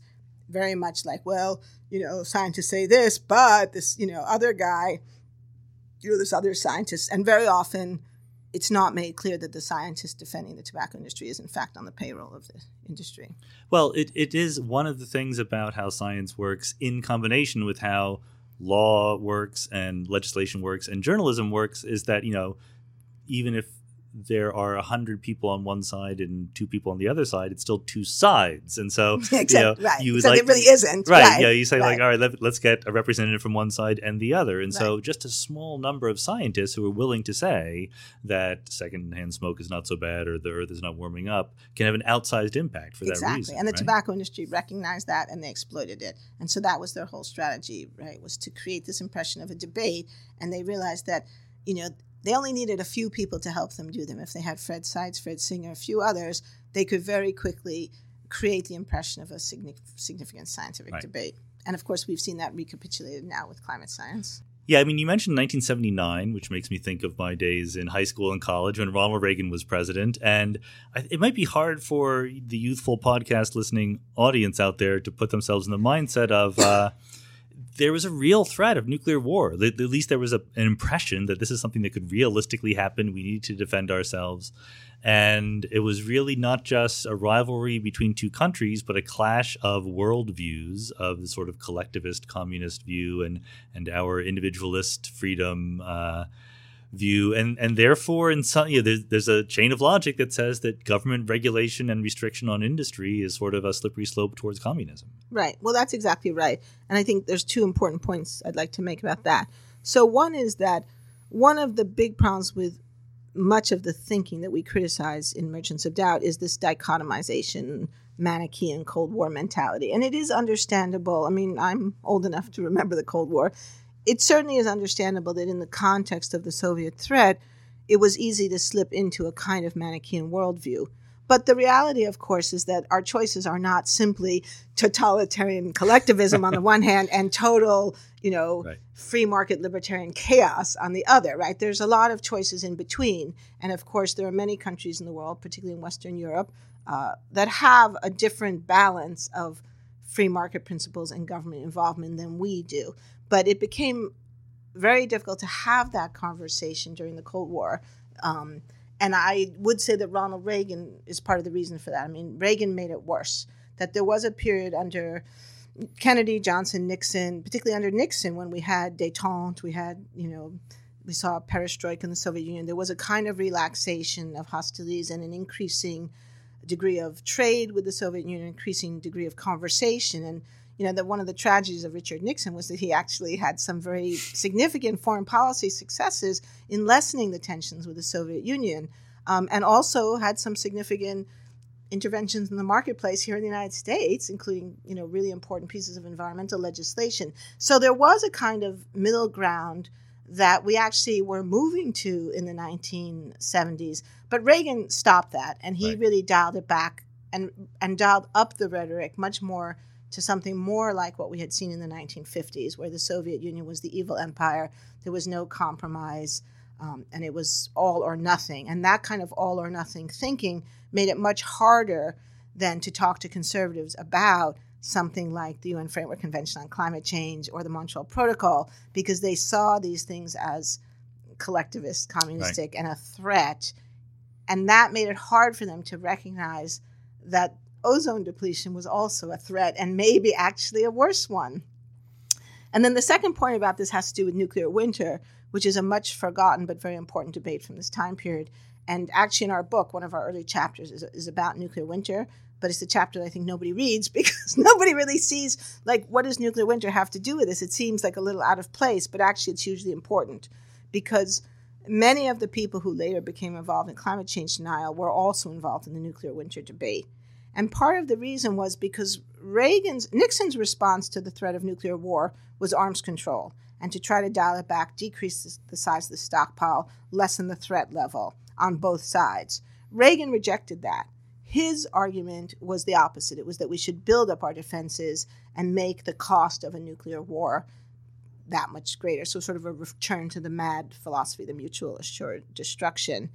very much like, well, you know, scientists say this, but this, you know, other guy, you know, this other scientist, and very often it's not made clear that the scientist defending the tobacco industry is in fact on the payroll of the industry.
Well, it, it is one of the things about how science works in combination with how law works and legislation works and journalism works is that, you know, even if there are a hundred people on one side and two people on the other side, it's still two sides. And so,
Except,
you know,
right.
you would
Except
like,
it really isn't.
right,
Right.
Yeah, you say
right.
like, all right, let, us get a representative from one side and the other. And so, just a small number of scientists who are willing to say that secondhand smoke is not so bad or the earth is not warming up can have an outsized impact for
exactly.
that reason.
and the
right?
tobacco industry recognized that and they exploited it. And so that was their whole strategy, right? Was to create this impression of a debate. And they realized that, you know, they only needed a few people to help them do them. If they had Fred Seitz, Fred Singer, a few others, they could very quickly create the impression of a significant scientific
Right.
debate. And of course, we've seen that recapitulated now with climate science.
Yeah, I mean, you mentioned 1979, which makes me think of my days in high school and college when Ronald Reagan was president. And it might be hard for the youthful podcast listening audience out there to put themselves in the mindset of uh, there was a real threat of nuclear war. At least there was a, an impression that this is something that could realistically happen. We need to defend ourselves. And it was really not just a rivalry between two countries, but a clash of worldviews of the sort of collectivist communist view and, and our individualist freedom uh, view. And, and therefore, in some, you know, there's, there's a chain of logic that says that government regulation and restriction on industry is sort of a slippery slope towards communism.
Right. Well, that's exactly right. And I think there's two important points I'd like to make about that. So, one is that one of the big problems with much of the thinking that we criticize in Merchants of Doubt is this dichotomization, Manichaean Cold War mentality. And it is understandable. I mean, I'm old enough to remember the Cold War. It certainly is understandable that in the context of the Soviet threat, it was easy to slip into a kind of Manichaean worldview. But the reality, of course, is that our choices are not simply totalitarian collectivism on the one hand and total, you know,
Right.
free market libertarian chaos on the other, right? There's a lot of choices in between. And of course, there are many countries in the world, particularly in Western Europe, uh, that have a different balance of free market principles and government involvement than we do. But it became very difficult to have that conversation during the Cold War. Um, and I would say that Ronald Reagan is part of the reason for that. I mean, Reagan made it worse. That there was a period under Kennedy, Johnson, Nixon, particularly under Nixon, when we had detente, we had, you know, we saw perestroika in the Soviet Union. There was a kind of relaxation of hostilities and an increasing degree of trade with the Soviet Union, increasing degree of conversation. And, you know, that one of the tragedies of Richard Nixon was that he actually had some very significant foreign policy successes in lessening the tensions with the Soviet Union, um, and also had some significant interventions in the marketplace here in the United States, including you know really important pieces of environmental legislation. So there was a kind of middle ground that we actually were moving to in the 1970s. But Reagan stopped that, and he
Right.
really dialed it back and and dialed up the rhetoric much more to something more like what we had seen in the 1950s, where the Soviet Union was the evil empire. There was no compromise, um, and it was all or nothing. And that kind of all or nothing thinking made it much harder than to talk to conservatives about something like the UN Framework Convention on Climate Change or the Montreal Protocol, because they saw these things as collectivist, communistic, and a threat. And that made it hard for them to recognize that ozone depletion was also a threat and maybe actually a worse one. And then the second point about this has to do with nuclear winter, which is a much forgotten but very important debate from this time period. And actually, in our book, one of our early chapters is, is about nuclear winter, but it's a chapter that I think nobody reads because nobody really sees, like, what does nuclear winter have to do with this? It seems like a little out of place, but actually, it's hugely important because many of the people who later became involved in climate change denial were also involved in the nuclear winter debate. And part of the reason was because Reagan's Nixon's response to the threat of nuclear war was arms control and to try to dial it back, decrease the- size of the stockpile, lessen the threat level on both sides. Reagan rejected that. His argument was the opposite. It was that we should build up our defenses and make the cost of a nuclear war that much greater. So, sort of a return to the mad philosophy, the mutual assured destruction.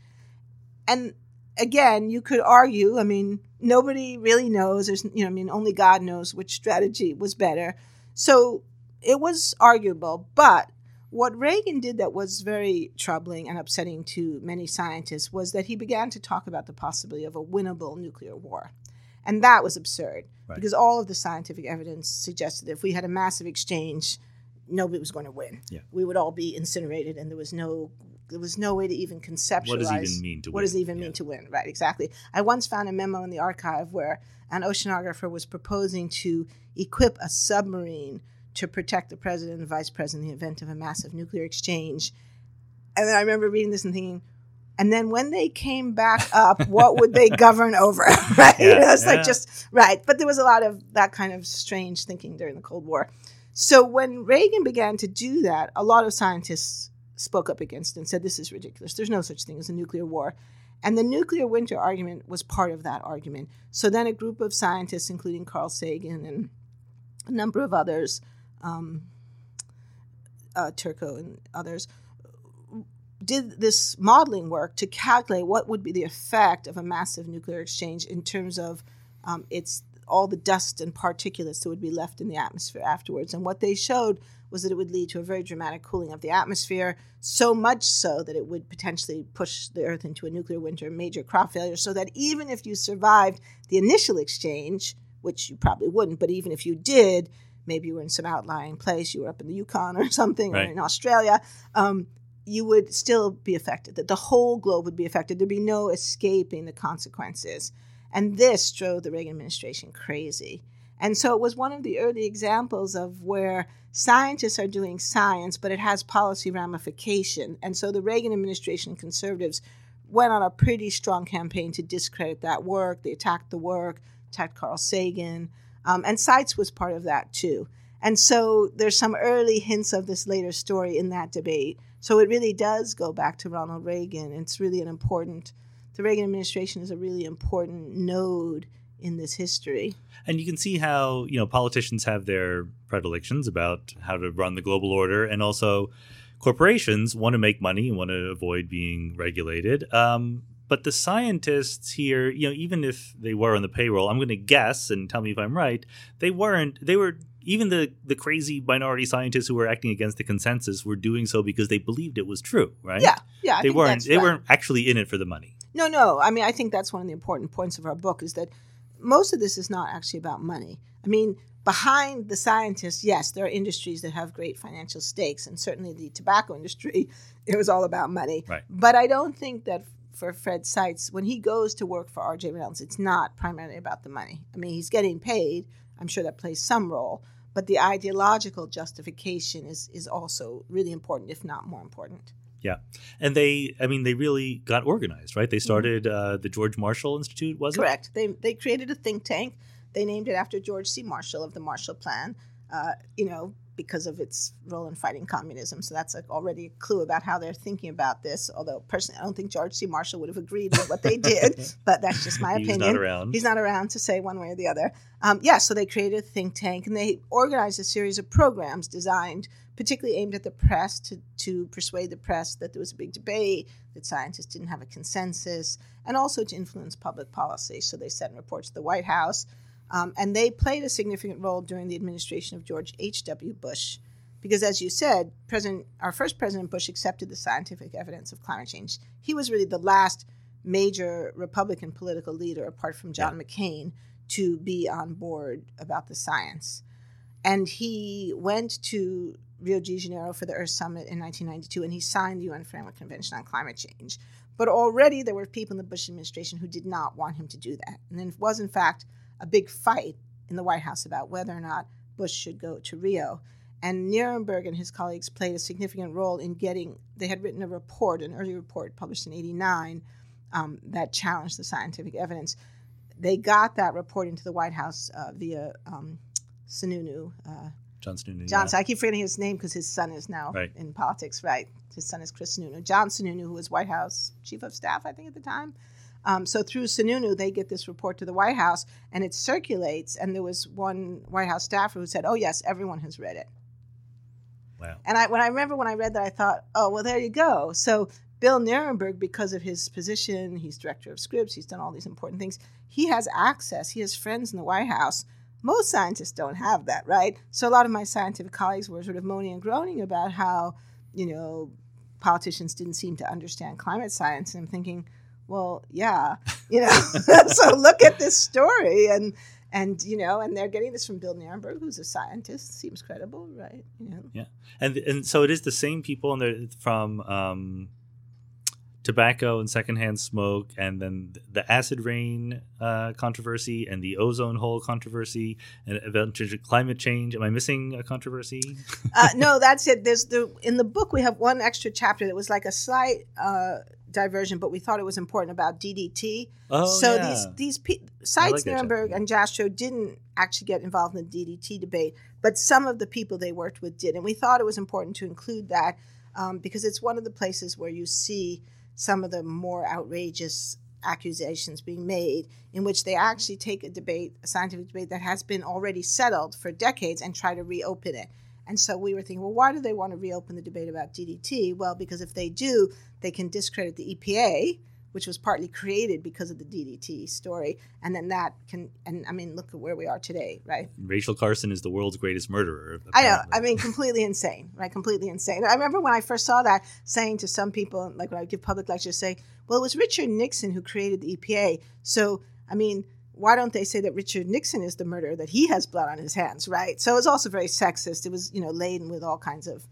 And again, you could argue. I mean, nobody really knows. There's, you know, I mean, only God knows which strategy was better. So it was arguable. But what Reagan did that was very troubling and upsetting to many scientists was that he began to talk about the possibility of a winnable nuclear war. And that was absurd right. because all of the scientific evidence suggested that if we had a massive exchange, nobody was going to win.
Yeah.
We would all be incinerated and there was no there was no way to even conceptualize
what does it even mean to
what
win?
does it even
yeah.
mean to win right exactly i once found a memo in the archive where an oceanographer was proposing to equip a submarine to protect the president and the vice president in the event of a massive nuclear exchange and then i remember reading this and thinking and then when they came back up, what would they govern over? right?
Yeah,
you know, it's
yeah.
like just right. But there was a lot of that kind of strange thinking during the Cold War. So when Reagan began to do that, a lot of scientists spoke up against and said, This is ridiculous. There's no such thing as a nuclear war. And the nuclear winter argument was part of that argument. So then a group of scientists, including Carl Sagan and a number of others, um, uh, Turco and others, did this modeling work to calculate what would be the effect of a massive nuclear exchange in terms of um, its all the dust and particulates that would be left in the atmosphere afterwards. And what they showed was that it would lead to a very dramatic cooling of the atmosphere, so much so that it would potentially push the Earth into a nuclear winter, major crop failure, so that even if you survived the initial exchange, which you probably wouldn't, but even if you did, maybe you were in some outlying place, you were up in the Yukon or something,
Right.
or in Australia, um, you would still be affected, that the whole globe would be affected. There'd be no escaping the consequences. And this drove the Reagan administration crazy. And so it was one of the early examples of where scientists are doing science, but it has policy ramification. And so the Reagan administration conservatives went on a pretty strong campaign to discredit that work. They attacked the work, attacked Carl Sagan, um, and Seitz was part of that too. And so there's some early hints of this later story in that debate. So it really does go back to Ronald Reagan. It's really an important, the Reagan administration is a really important node in this history.
And you can see how, you know, politicians have their predilections about how to run the global order and also corporations want to make money and want to avoid being regulated. Um, but the scientists here, you know, even if they were on the payroll, I'm going to guess and tell me if I'm right, they weren't. They were even the the crazy minority scientists who were acting against the consensus were doing so because they believed it was true, right?
Yeah, yeah. I
they weren't. They
right.
weren't actually in it for the money.
No, no. I mean, I think that's one of the important points of our book is that most of this is not actually about money. I mean, behind the scientists, yes, there are industries that have great financial stakes, and certainly the tobacco industry, it was all about money.
Right.
But I don't think that for Fred Seitz, when he goes to work for R.J. Reynolds, it's not primarily about the money. I mean, he's getting paid. I'm sure that plays some role. But the ideological justification is, is also really important, if not more important.
Yeah, and they, I mean, they really got organized, right? They started uh, the George Marshall Institute, was it?
Correct. They they created a think tank. They named it after George C. Marshall of the Marshall Plan. Uh, you know, because of its role in fighting communism. So that's like already a clue about how they're thinking about this. Although personally, I don't think George C. Marshall would have agreed with what they did, but that's just my
He was
opinion.
not around.
He's not around to say one way or the other. Um, yeah, so they created a think tank and they organized a series of programs designed particularly aimed at the press to, to persuade the press that there was a big debate, that scientists didn't have a consensus, and also to influence public policy. So they sent reports to the White House. Um, and they played a significant role during the administration of George H.W. Bush. Because, as you said, President, our first President Bush accepted the scientific evidence of climate change. He was really the last major Republican political leader, apart from John McCain, to be on board about the science. And he went to Rio de Janeiro for the Earth Summit in 1992, and he signed the UN Framework Convention on Climate Change. But already there were people in the Bush administration who did not want him to do that. And it was, in fact, a big fight in the White House about whether or not Bush should go to Rio. And Nierenberg and his colleagues played a significant role in getting, they had written a report, an early report published in 89, um, that challenged the scientific evidence. They got that report into the White House uh, via um, Sununu. Uh,
John Sununu.
John,
yeah.
so I keep forgetting his name because his son is now
Right.
in politics, right? His son is Chris Sununu. John Sununu, who was White House chief of staff, I think, at the time. Um, so through Sununu, they get this report to the White House, and it circulates. And there was one White House staffer who said, "Oh yes, everyone has read it."
Wow.
And I, when I remember when I read that, I thought, "Oh well, there you go." So Bill Nierenberg, because of his position, he's director of Scripps, he's done all these important things. He has access, he has friends in the White House. Most scientists don't have that, right? So a lot of my scientific colleagues were sort of moaning and groaning about how, you know, politicians didn't seem to understand climate science. And I'm thinking, well, yeah, you know, so look at this story and and you know, and they're getting this from Bill Nierenberg, who's a scientist, seems credible, right? Know?
Yeah, and and so it is the same people, and they're from um, tobacco and secondhand smoke, and then the acid rain uh, controversy and the ozone hole controversy and eventually climate change. Am I missing a controversy?
uh, no, that's it. There's the in the book we have one extra chapter that was like a slight uh, diversion, but we thought it was important about DDT.
Oh,
so
yeah.
these these pe- Seitz,
like Nierenberg,
and Jastrow didn't actually get involved in the DDT debate, but some of the people they worked with did, and we thought it was important to include that um, because it's one of the places where you see some of the more outrageous accusations being made, in which they actually take a debate, a scientific debate that has been already settled for decades, and try to reopen it. And so we were thinking, well, why do they want to reopen the debate about DDT? Well, because if they do, they can discredit the EPA, which was partly created because of the DDT story, and then that can, and I mean, look at where we are today, right?
Rachel Carson is the world's greatest murderer.
I know.
apparently.
I mean, completely insane, right? Completely insane. I remember when I first saw that, saying to some people, like when I give public lectures, say, "Well, it was Richard Nixon who created the EPA." So, I mean, why don't they say that Richard Nixon is the murderer, that he has blood on his hands, right? So it was also very sexist. It was, you know, laden with all kinds of,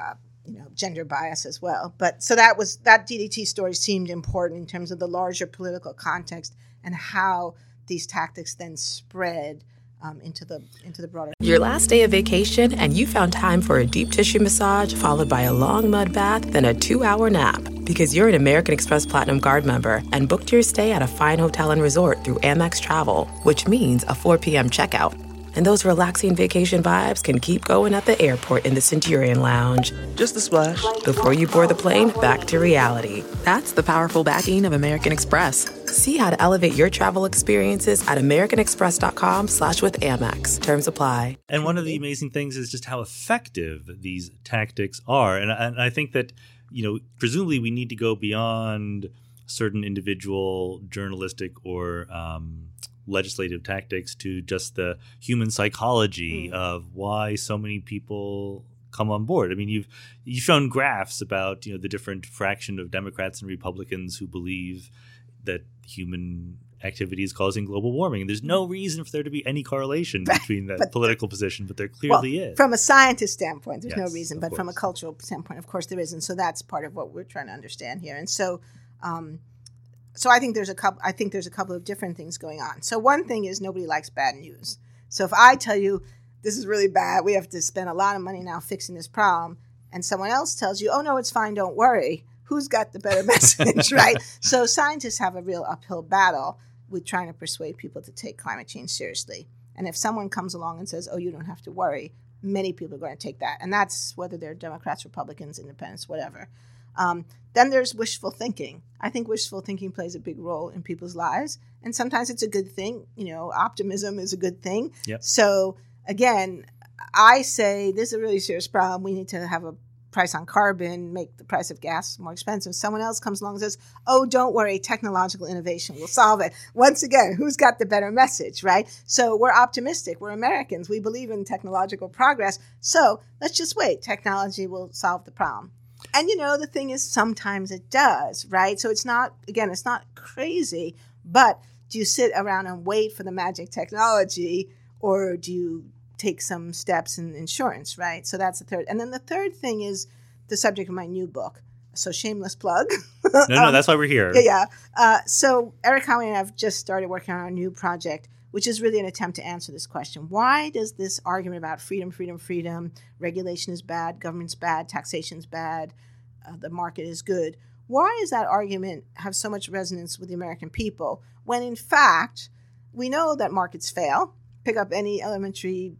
uh, you know, gender bias as well. But so that was that DDT story seemed important in terms of the larger political context and how these tactics then spread um, into the into the broader.
Your last day of vacation, and you found time for a deep tissue massage followed by a long mud bath, then a two hour nap. Because you're an American Express Platinum Card member and booked your stay at a fine hotel and resort through Amex Travel, which means a 4 p.m. checkout. And those relaxing vacation vibes can keep going at the airport in the Centurion Lounge.
Just a splash.
Before you board the plane, back to reality. That's the powerful backing of American Express. See how to elevate your travel experiences at americanexpress.com slash with Amex. Terms apply.
And one of the amazing things is just how effective these tactics are. And, and I think that, you know, presumably we need to go beyond certain individual journalistic or um, legislative tactics to just the human psychology of why so many people come on board. I mean, you've you've shown graphs about you know the different fraction of Democrats and Republicans who believe that human activity is causing global warming. And there's no reason for there to be any correlation between that political position, but there
Well,
clearly is.
from a scientist standpoint, there's no reason, but from a cultural standpoint, of course, there is, and so that's part of what we're trying to understand here. And so, um, so I think there's a couple. I think there's a couple of different things going on. So one thing is nobody likes bad news. So if I tell you this is really bad, we have to spend a lot of money now fixing this problem, and someone else tells you, oh no, it's fine, don't worry. Who's got the better message, right? So scientists have a real uphill battle with trying to persuade people to take climate change seriously. And if someone comes along and says, "Oh, you don't have to worry," many people are going to take that, and that's whether they're Democrats, Republicans, Independents, whatever. Um, then there's wishful thinking. I think wishful thinking plays a big role in people's lives, and sometimes it's a good thing. You know, optimism is a good thing.
Yep.
So again, I say this is a really serious problem. We need to have a price on carbon, make the price of gas more expensive. Someone else comes along and says, "Oh, don't worry, technological innovation will solve it." Once again, who's got the better message, right? So we're optimistic. We're Americans. We believe in technological progress. So let's just wait. Technology will solve the problem. And you know, the thing is, sometimes it does, right? So it's not, again, it's not crazy, but do you sit around and wait for the magic technology or do you take some steps in insurance, right? So that's the third. And then the third thing is the subject of my new book. So shameless plug.
no, no, that's why we're here.
Yeah, yeah. Uh, so Erik Conway and I have just started working on our new project, which is really an attempt to answer this question: Why does this argument about freedom, freedom, freedom, regulation is bad, government's bad, taxation's bad, uh, the market is good? Why does that argument have so much resonance with the American people when, in fact, we know that markets fail? Pick up any elementary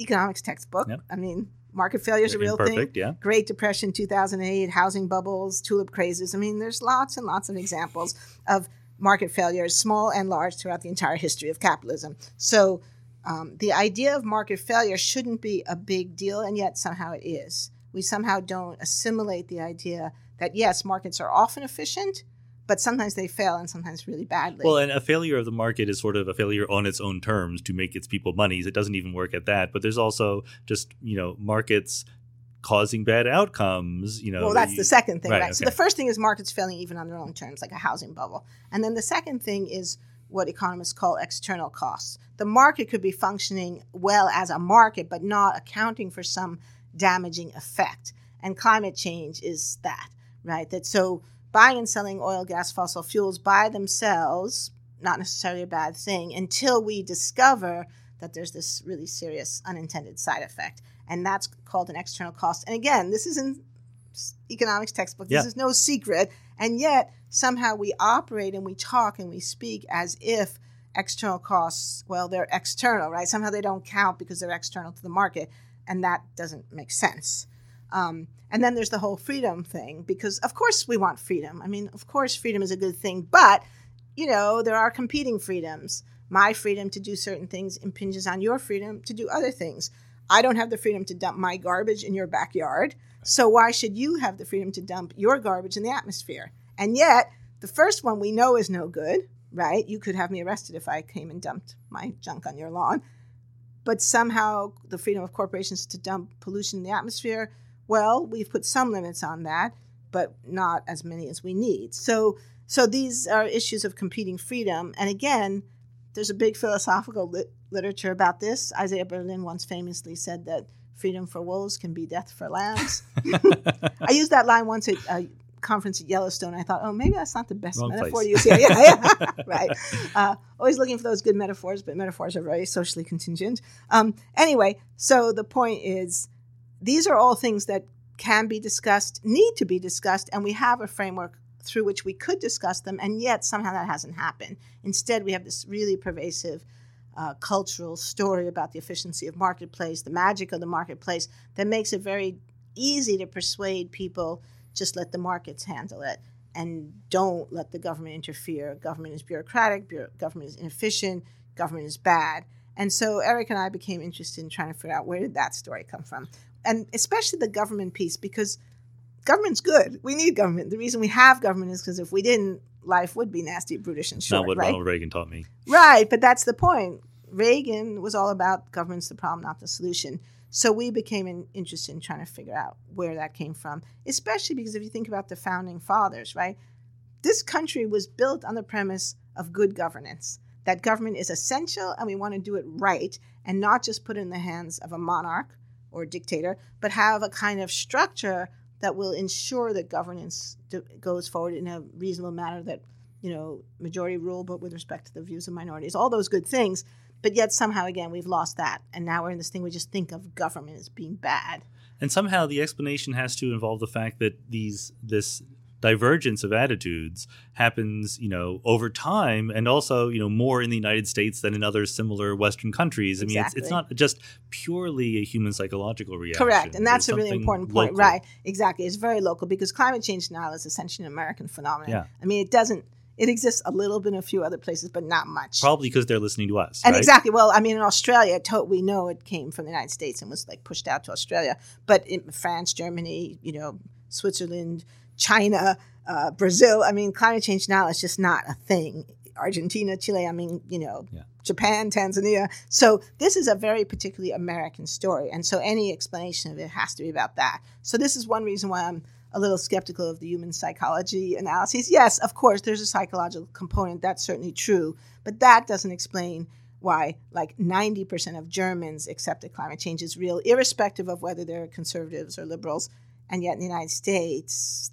economics textbook.
Yep.
I mean, market failure is a real thing.
yeah.
Great Depression 2008, housing bubbles, tulip crazes. I mean, there's lots and lots of examples of market failures, small and large, throughout the entire history of capitalism. So um, the idea of market failure shouldn't be a big deal, and yet somehow it is. We somehow don't assimilate the idea that yes, markets are often efficient, but sometimes they fail and sometimes really badly.
Well, and a failure of the market is sort of a failure on its own terms to make its people money. It doesn't even work at that. But there's also just, you know, markets causing bad outcomes, you know.
well, that's
you-
the second thing, right?
right,
So the first thing is markets failing even on their own terms, like a housing bubble. And then the second thing is what economists call external costs. The market could be functioning well as a market, but not accounting for some damaging effect. And climate change is that, right? That so buying and selling oil, gas, fossil fuels by themselves, not necessarily a bad thing, until we discover that there's this really serious unintended side effect. And that's called an external cost. And again, this is in s- economics textbook. This
Yeah.
is no secret. And yet, somehow we operate and we talk and we speak as if external costs, well, they're external, right? Somehow they don't count because they're external to the market. And that doesn't make sense. Um, and then there's the whole freedom thing, because of course we want freedom. I mean, of course, freedom is a good thing, but you know, there are competing freedoms. My freedom to do certain things impinges on your freedom to do other things. I don't have the freedom to dump my garbage in your backyard. So why should you have the freedom to dump your garbage in the atmosphere? And yet, the first one we know is no good, right? You could have me arrested if I came and dumped my junk on your lawn. But somehow the freedom of corporations to dump pollution in the atmosphere, well, we've put some limits on that, but not as many as we need. So so these are issues of competing freedom. And again, there's a big philosophical literature about this. Isaiah Berlin once famously said that freedom for wolves can be death for lambs. I used that line once at a conference at Yellowstone. I thought, oh, maybe that's not the best
Wrong
metaphor
place.
to use here. Yeah, yeah. right. Uh, always looking for those good metaphors, but metaphors are very socially contingent. Um, anyway, so the point is, these are all things that can be discussed, need to be discussed, and we have a framework through which we could discuss them, and yet somehow that hasn't happened. Instead, we have this really pervasive uh, cultural story about the efficiency of marketplace, the magic of the marketplace, that makes it very easy to persuade people just let the markets handle it and don't let the government interfere. Government is bureaucratic, bureau- government is inefficient, government is bad. And so Erik and I became interested in trying to figure out where did that story come from, and especially the government piece because government's good. We need government. The reason we have government is because if we didn't, life would be nasty, brutish, and short.
Not what
right?
Ronald Reagan taught me.
Right, but that's the point. Reagan was all about government's the problem, not the solution. So we became in, interested in trying to figure out where that came from, especially because if you think about the founding fathers, right? This country was built on the premise of good governance, that government is essential and we want to do it right and not just put it in the hands of a monarch or dictator, but have a kind of structure that will ensure that governance do, goes forward in a reasonable manner that you know, majority rule, but with respect to the views of minorities, all those good things. But yet somehow again we've lost that, and now we're in this thing we just think of government as being bad.
And somehow the explanation has to involve the fact that these this divergence of attitudes happens, you know, over time and also, you know, more in the United States than in other similar Western countries. I mean, it's, it's not just purely a human psychological reaction.
Correct, and that's
There's
a really important point,
local.
right? Exactly, it's very local because climate change now is essentially an American phenomenon.
Yeah.
I mean, it doesn't. It exists a little bit in a few other places, but not much.
Probably because they're listening to us.
And
right?
exactly. Well, I mean, in Australia, to- we know it came from the United States and was like pushed out to Australia. But in France, Germany, you know, Switzerland, China, uh, Brazil, I mean, climate change now is just not a thing. Argentina, Chile, I mean, you know,
Yeah.
Japan, Tanzania. So this is a very particularly American story. And so any explanation of it has to be about that. So this is one reason why I'm a little skeptical of the human psychology analyses. Yes, of course, there's a psychological component. That's certainly true. But that doesn't explain why like 90% of Germans accept that climate change is real, irrespective of whether they're conservatives or liberals. And yet in the United States,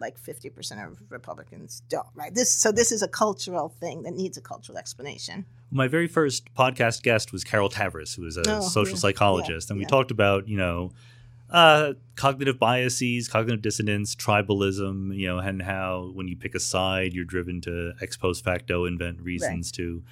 like 50% of Republicans don't, right? This so this is a cultural thing that needs a cultural explanation.
My very first podcast guest was Carol Tavris, who is a
Oh,
social
yeah.
psychologist,
Yeah,
and we
yeah.
talked about you know uh, cognitive biases, cognitive dissonance, tribalism, you know, and how when you pick a side, you're driven to ex post facto invent reasons to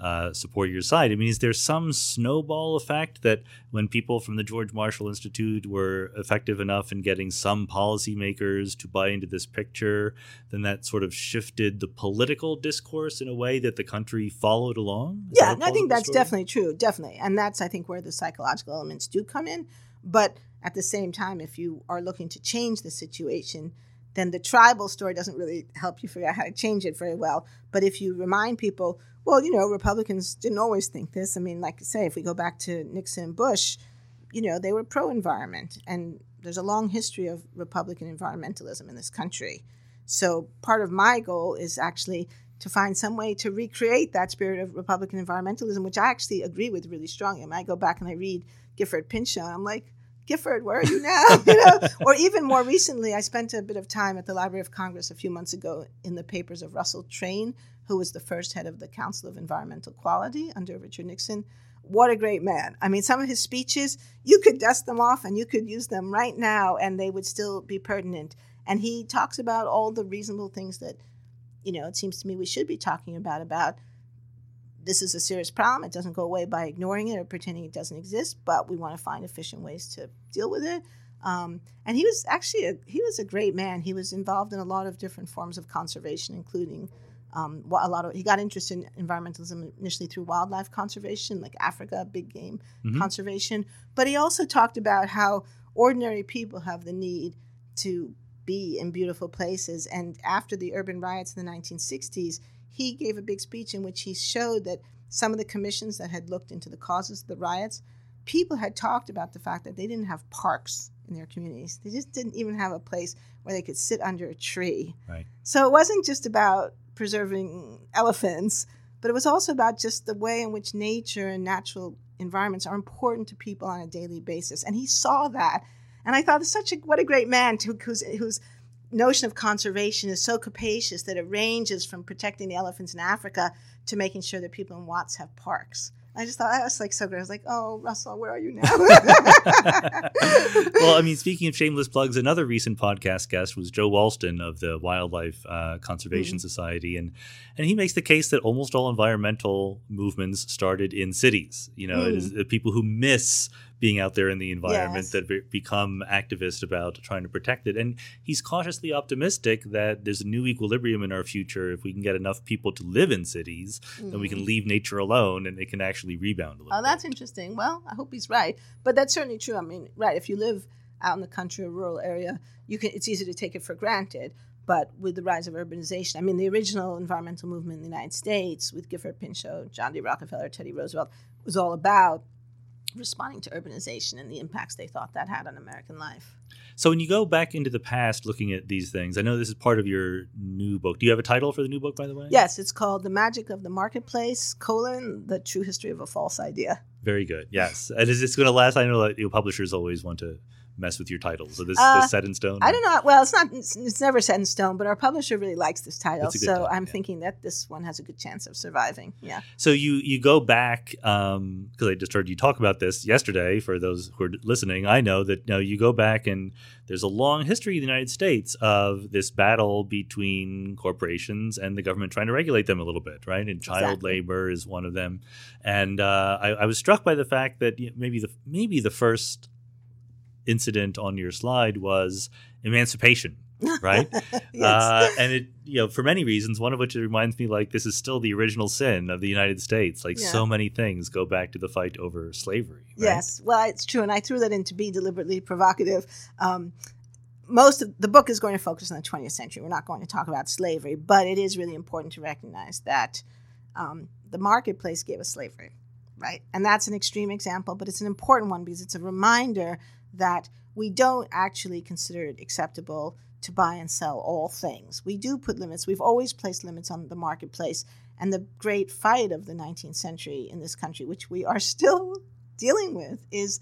uh, support your side. I mean, is there some snowball effect that when people from the George Marshall Institute were effective enough in getting some policymakers to buy into this picture, then that sort of shifted the political discourse in a way that the country followed along? Is
yeah,
that a
and I think that's
story?
definitely true, definitely. And that's I think where the psychological elements do come in. But at the same time, if you are looking to change the situation, then the tribal story doesn't really help you figure out how to change it very well. But if you remind people, well, you know, Republicans didn't always think this. I mean, like I say, if we go back to Nixon and Bush, you know, they were pro environment. And there's a long history of Republican environmentalism in this country. So part of my goal is actually to find some way to recreate that spirit of Republican environmentalism, which I actually agree with really strongly. I I go back and I read Gifford Pinchot, and I'm like, Gifford, where are you now? you know? Or even more recently, I spent a bit of time at the Library of Congress a few months ago in the papers of Russell Train, who was the first head of the Council of Environmental Quality under Richard Nixon. What a great man. I mean, some of his speeches, you could dust them off and you could use them right now and they would still be pertinent. And he talks about all the reasonable things that, you know, it seems to me we should be talking about about this is a serious problem. It doesn't go away by ignoring it or pretending it doesn't exist, but we want to find efficient ways to deal with it. Um, and he was actually a, he was a great man. He was involved in a lot of different forms of conservation, including um, a lot of he got interested in environmentalism initially through wildlife conservation, like Africa, big game mm-hmm. conservation. But he also talked about how ordinary people have the need to be in beautiful places. And after the urban riots in the 1960s, he gave a big speech in which he showed that some of the commissions that had looked into the causes of the riots, people had talked about the fact that they didn't have parks in their communities. They just didn't even have a place where they could sit under a tree.
Right.
So it wasn't just about preserving elephants, but it was also about just the way in which nature and natural environments are important to people on a daily basis. And he saw that. And I thought, such a what a great man to, who's who's notion of conservation is so capacious that it ranges from protecting the elephants in Africa to making sure that people in Watts have parks. I just thought that was like so great. I was like, "Oh, Russell, where are you now?"
well, I mean, speaking of shameless plugs, another recent podcast guest was Joe Walston of the Wildlife uh, Conservation mm-hmm. Society, and and he makes the case that almost all environmental movements started in cities. You know, mm. it is the people who miss being out there in the environment yes. that be- become activists about trying to protect it. And he's cautiously optimistic that there's a new equilibrium in our future. If we can get enough people to live in cities, mm-hmm. then we can mm-hmm. leave nature alone and it can actually rebound a little.
Oh, that's bit. interesting. Well, I hope he's right. But that's certainly true. I mean, right, if you live out in the country or rural area, you can it's easy to take it for granted. But with the rise of urbanization, I mean, the original environmental movement in the United States with Gifford Pinchot, John D. Rockefeller, Teddy Roosevelt was all about responding to urbanization and the impacts they thought that had on American life.
So when you go back into the past looking at these things, I know this is part of your new book. Do you have a title for the new book, by the way?
Yes, it's called The Magic of the Marketplace, colon, the true history of a false idea.
Very good. Yes. and is this going to last? I know that your publishers always want to mess with your titles. So this, uh, this set in stone?
I don't know. Well, it's not. It's, it's, never set in stone, but our publisher really likes this title, so title, I'm yeah. thinking that this one has a good chance of surviving. Yeah.
So you you go back because um, I just heard you talk about this yesterday. For those who are listening, I know that you, know, you go back and there's a long history in the United States of this battle between corporations and the government trying to regulate them a little bit, right? And child exactly. labor is one of them. And uh, I, I was struck by the fact that maybe the maybe the first incident on your slide was emancipation right yes. uh, and it you know for many reasons one of which it reminds me like this is still the original sin of the united states like yeah. so many things go back to the fight over slavery
right? yes well it's true and i threw that in to be deliberately provocative um, most of the book is going to focus on the 20th century we're not going to talk about slavery but it is really important to recognize that um, the marketplace gave us slavery right and that's an extreme example but it's an important one because it's a reminder that we don't actually consider it acceptable to buy and sell all things. We do put limits. We've always placed limits on the marketplace. And the great fight of the 19th century in this country, which we are still dealing with, is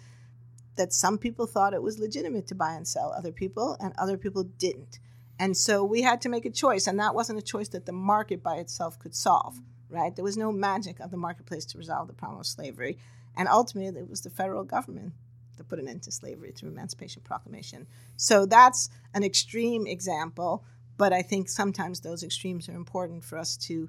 that some people thought it was legitimate to buy and sell other people, and other people didn't. And so we had to make a choice, and that wasn't a choice that the market by itself could solve, right? There was no magic of the marketplace to resolve the problem of slavery. And ultimately, it was the federal government to put an end to slavery through Emancipation Proclamation. So that's an extreme example, but I think sometimes those extremes are important for us to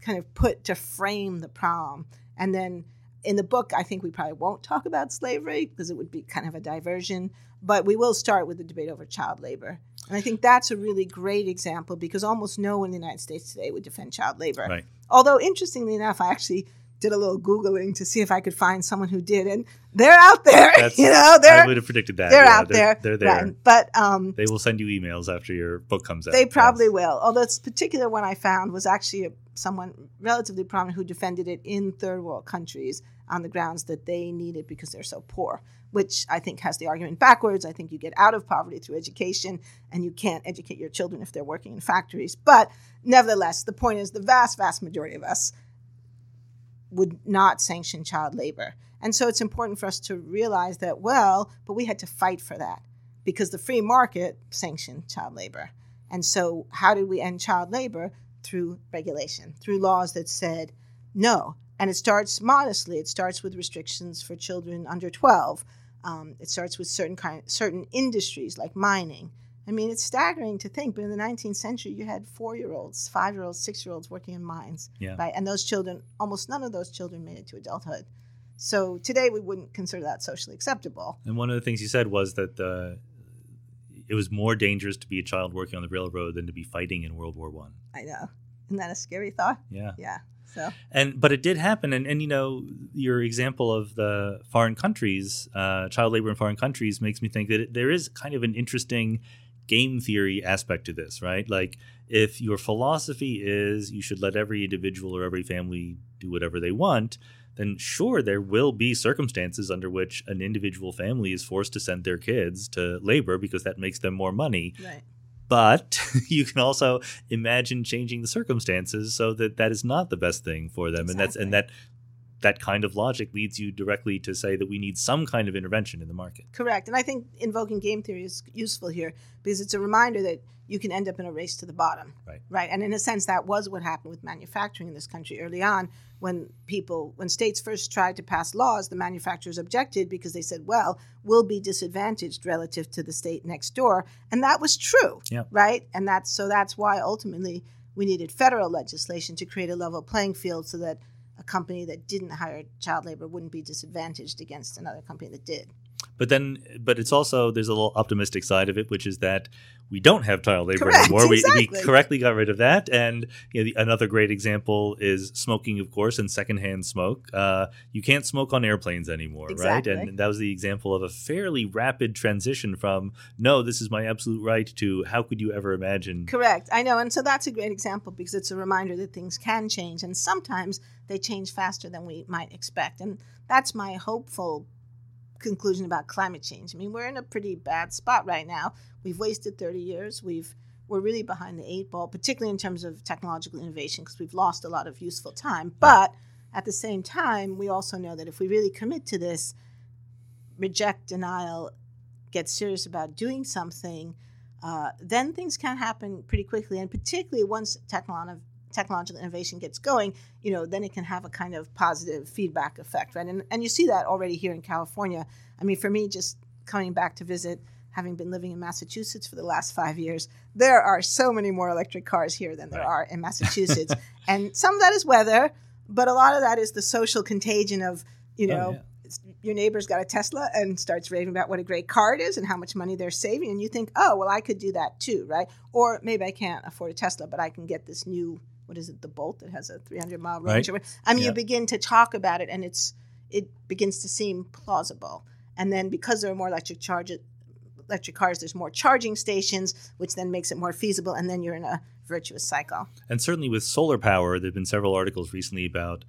kind of put to frame the problem. And then in the book, I think we probably won't talk about slavery because it would be kind of a diversion, but we will start with the debate over child labor. And I think that's a really great example because almost no one in the United States today would defend child labor.
Right.
Although, interestingly enough, I actually did a little googling to see if I could find someone who did, and they're out there. you know, they're
I would have predicted that.
they're
yeah,
out
they're,
there.
They're there.
Right. But um,
They will send you emails after your book comes out.
they probably
Yes.
will. Although this particular one I found was actually a, someone relatively prominent who defended it in third world countries on the grounds that they need it because they're so poor, which I think has the argument backwards. I think you get out of poverty through education, and you can't educate your children if they're working in factories. But nevertheless, the point is the vast, vast majority of us would not sanction child labor. And so it's important for us to realize that, well, but we had to fight for that because the free market sanctioned child labor. And so, how did we end child labor? Through regulation, through laws that said no. And it starts modestly. It starts with restrictions for children under 12. Um, it starts with certain kind, certain industries like mining. I mean, it's staggering to think, but in the 19th century, you had four-year-olds, five-year-olds, six-year-olds working in mines,
Yeah.
right? And those children, almost none of those children made it to adulthood. So today, we wouldn't consider that socially acceptable.
And one of the things you said was that uh, it was more dangerous to be a child working on the railroad than to be fighting in World War One.
I know. Isn't that a scary thought?
Yeah.
Yeah. So
And but it did happen, and and you know your example of the foreign countries, uh, child labor in foreign countries, makes me think that it, there is kind of an interesting game theory aspect to this, right? Like if your philosophy is you should let every individual or every family do whatever they want, then sure there will be circumstances under which an individual family is forced to send their kids to labor because that makes them more money
right.
but you can also imagine changing the circumstances so that that is not the best thing for them and that's and that that kind of logic leads you directly to say that we need some kind of intervention in the market
Correct. And I think invoking game theory is useful here because it's a reminder that you can end up in a race to the bottom.
Right.
Right. And in a sense, that was what happened with manufacturing in this country early on when people, when states first tried to pass laws, the manufacturers objected because they said, well, we'll be disadvantaged relative to the state next door. And that was true.
Yeah.
Right. And that's so that's why ultimately we needed federal legislation to create a level playing field so that a company that didn't hire child labor wouldn't be disadvantaged against another company that did.
But then but it's also there's a little optimistic side of it which is that we don't have child labor
Correct,
anymore we, we correctly got rid of that and you know, the, another great example is smoking of course and secondhand smoke uh, you can't smoke on airplanes anymore
Exactly.
right and that was the example of a fairly rapid transition from no this is my absolute right to how could you ever imagine
Correct. I know. And so that's a great example because it's a reminder that things can change. And sometimes they change faster than we might expect. And that's my hopeful conclusion about climate change. I mean, we're in a pretty bad spot right now. We've wasted 30 years. We've we're really behind the eight ball, particularly in terms of technological innovation, because we've lost a lot of useful time. But at the same time, we also know that if we really commit to this, reject denial, get serious about doing something, uh, then things can happen pretty quickly. And particularly once technological technological innovation gets going, you know, then it can have a kind of positive feedback effect, right? And and you see that already here in California. I mean, for me, just coming back to visit, having been living in Massachusetts for the last five years, there are so many more electric cars here than there
Right.
are in Massachusetts, and some of that is weather, but a lot of that is the social contagion of you
Oh,
know
yeah.
your neighbor's got a Tesla and starts raving about what a great car it is and how much money they're saving, and you think, oh, well, I could do that too, right? Or maybe I can't afford a Tesla, but I can get this new, what is it, the Bolt that has a 300 mile range.
Right.
I mean,
Yeah.
you begin to talk about it, and it's it begins to seem plausible. And then because there are more electric charges, electric cars, there's more charging stations, which then makes it more feasible, and then you're in a virtuous cycle.
And certainly with solar power, there have been several articles recently about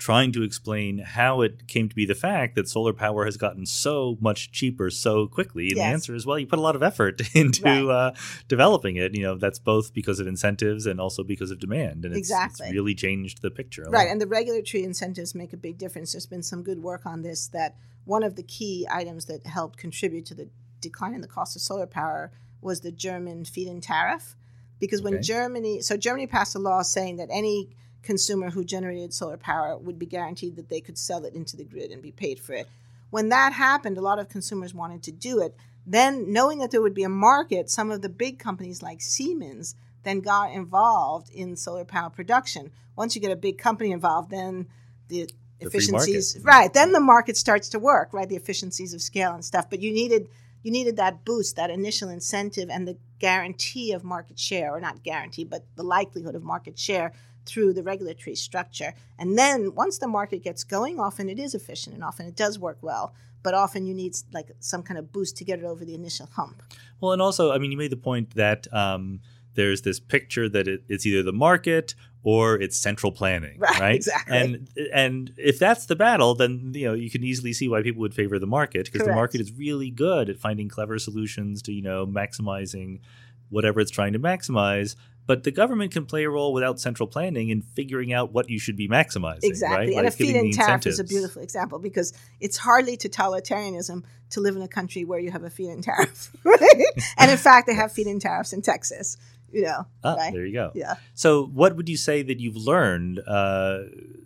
trying to explain how it came to be the fact that solar power has gotten so much cheaper so quickly. And the answer is, well, you put a lot of effort into
Right.
uh, developing it. You know, that's both because of incentives and also because of demand. And it's,
Exactly.
it's really changed the picture.
Right, and the regulatory incentives make a big difference. There's been some good work on this that one of the key items that helped contribute to the decline in the cost of solar power was the German feed-in tariff. Because when
Okay.
Germany, so Germany passed a law saying that any consumer who generated solar power would be guaranteed that they could sell it into the grid and be paid for it. When that happened, a lot of consumers wanted to do it. Then, knowing that there would be a market, some of the big companies like Siemens then got involved in solar power production. Once you get a big company involved, then the
The
efficiencies mm-hmm. right then the market starts to work right the efficiencies of scale and stuff but you needed you needed that boost that initial incentive and the guarantee of market share or not guarantee but the likelihood of market share through the regulatory structure. And then once the market gets going, often it is efficient and often it does work well. But often you need like some kind of boost to get it over the initial hump.
Well, and also, I mean, you made the point that um, there's this picture that it, it's either the market or it's central planning,
right?
right?
Exactly.
And and if that's the battle, then you know you can easily see why people would favor the market because the market is really good at finding clever solutions to you know maximizing whatever it's trying to maximize. But the government can play a role without central planning in figuring out what you should be maximizing.
Exactly.
Right?
And
like
a feed-in tariff is a beautiful example because it's hardly totalitarianism to live in a country where you have a feed-in tariff. Right? and in fact, they have feed-in tariffs in Texas you know.
Ah,
right?
there you go.
Yeah.
So, what would you say that you've learned uh,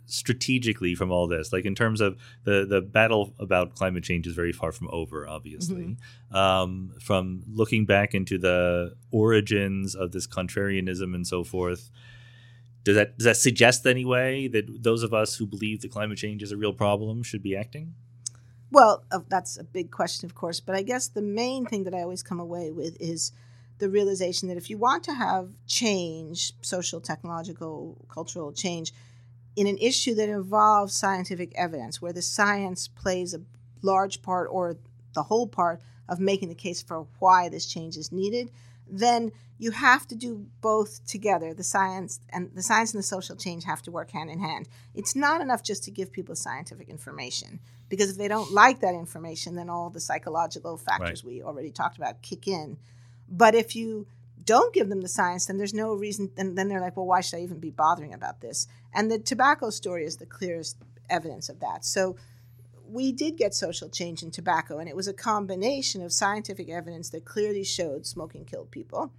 strategically from all this? Like in terms of the the battle about climate change is very far from over, obviously. Mm-hmm. Um, from looking back into the origins of this contrarianism and so forth. Does that does that suggest anyway that those of us who believe that climate change is a real problem should be acting?
Well, uh, that's a big question, of course. But I guess the main thing that I always come away with is the realization that if you want to have change, social, technological, cultural change, in an issue that involves scientific evidence, where the science plays a large part or the whole part of making the case for why this change is needed, then you have to do both together. The science and the science and the social change have to work hand in hand. It's not enough just to give people scientific information because if they don't like that information, then all the psychological factors right. we already talked about kick in but if you don't give them the science, then there's no reason. Then, then they're like, well, why should I even be bothering about this? And the tobacco story is the clearest evidence of that. So we did get social change in tobacco, and it was a combination of scientific evidence that clearly showed smoking killed people,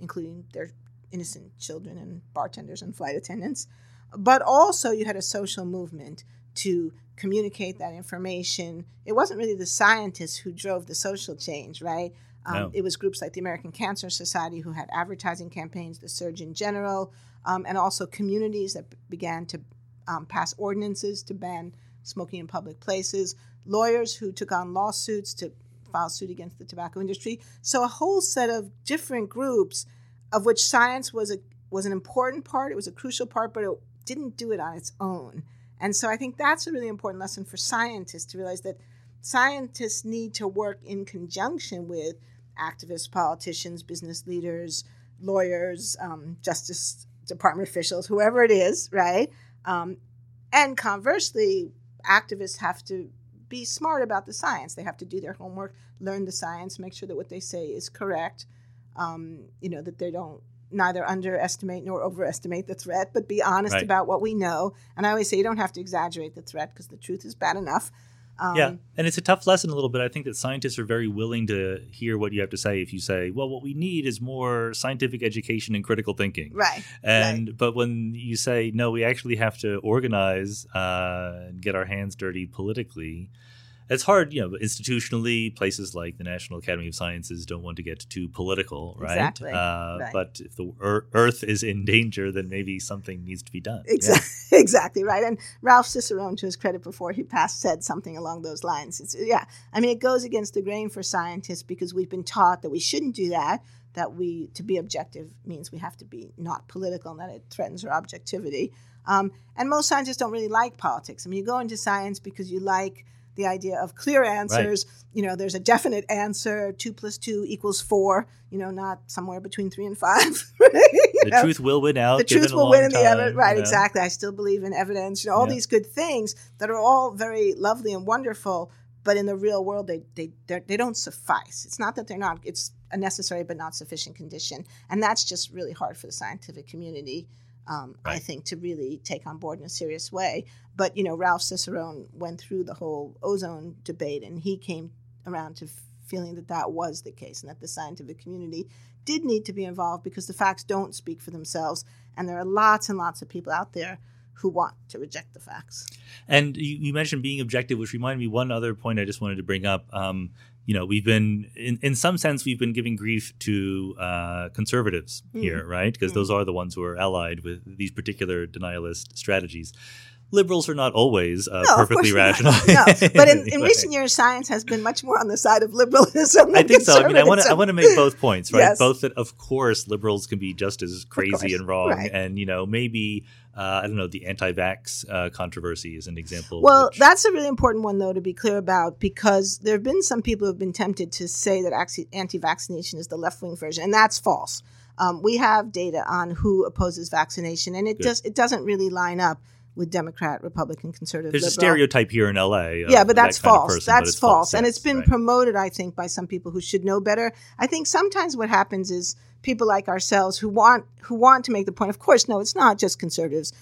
including their innocent children and bartenders and flight attendants. But also, you had a social movement to communicate that information. It wasn't really the scientists who drove the social change, right? Um, no. It was groups like the American Cancer Society who had advertising campaigns, the Surgeon General, um, and also communities that began to um, pass ordinances to ban smoking in public places, lawyers who took on lawsuits to file suit against the tobacco industry. So a whole set of different groups, of which science was a was an important part. It was a crucial part, but it didn't do it on its own. And so I think that's a really important lesson for scientists to realize that scientists need to work in conjunction with activists, politicians, business leaders, lawyers, um, Justice Department officials, whoever it is, right? Um, and conversely, activists have to be smart about the science. They have to do their homework, learn the science, make sure that what they say is correct. Um, you know that they don't neither underestimate nor overestimate the threat, but be honest right. about what we know. And I always say you don't have to exaggerate the threat because the truth is bad enough.
Um, yeah, and it's a tough lesson a little bit. I think that scientists are very willing to hear what you have to say. If you say, "Well, what we need is more scientific education and critical thinking,"
right?
And
right.
but when you say, "No, we actually have to organize uh, and get our hands dirty politically," it's hard, you know, institutionally, places like the National Academy of Sciences don't want to get too political, right?
Exactly.
Uh,
right.
But if the Earth is in danger, then maybe something needs to be done.
Exactly, yeah. exactly right. And Ralph Cicerone, to his credit, before he passed, said something along those lines. It's, yeah, I mean, it goes against the grain for scientists because we've been taught that we shouldn't do that. That we to be objective means we have to be not political, and that it threatens our objectivity. Um, and most scientists don't really like politics. I mean, you go into science because you like the idea of clear answers. Right. You know, there's a definite answer. Two plus two equals four. You know, not somewhere between three and five.
the know? truth will win out.
The truth will win in the evidence. Right, exactly. I still believe in evidence. You know, all yeah. these good things that are all very lovely and wonderful, but in the real world, they they they don't suffice. It's not that they're not. It's a necessary but not sufficient condition, and that's just really hard for the scientific community um, right. I think, to really take on board in a serious way. But, you know, Ralph Cicerone went through the whole ozone debate and he came around to feeling that that was the case and that the scientific community did need to be involved because the facts don't speak for themselves. And there are lots and lots of people out there who want to reject the facts.
And you, you mentioned being objective, which reminded me one other point I just wanted to bring up. Um, you know, we've been in, in some sense we've been giving grief to uh, conservatives mm. here, right? Because mm. those are the ones who are allied with these particular denialist strategies. Liberals are not always uh,
No,
perfectly rational.
No, but in, in recent years, science has been much more on the side of liberalism.
I think so. I mean, I want to I want to make both points, right?
Yes.
Both that, of course, liberals can be just as crazy and wrong,
right.
and you know, maybe uh, I don't know, the anti-vax uh, controversy is an example.
Well,
which-
that's a really important one, though, to be clear about because there have been some people who have been tempted to say that anti-vaccination is the left-wing version, and that's false. Um, we have data on who opposes vaccination, and it
Good.
does it doesn't really line up with Democrat, Republican, conservative.
there's a stereotype here in L.A.
Yeah, but that's
of
false.
person,
that's
it's
false, and it's been
right.
promoted, I think, by some people who should know better. I think sometimes what happens is people like ourselves who want who want to make the point. Of course, no, it's not just conservatives,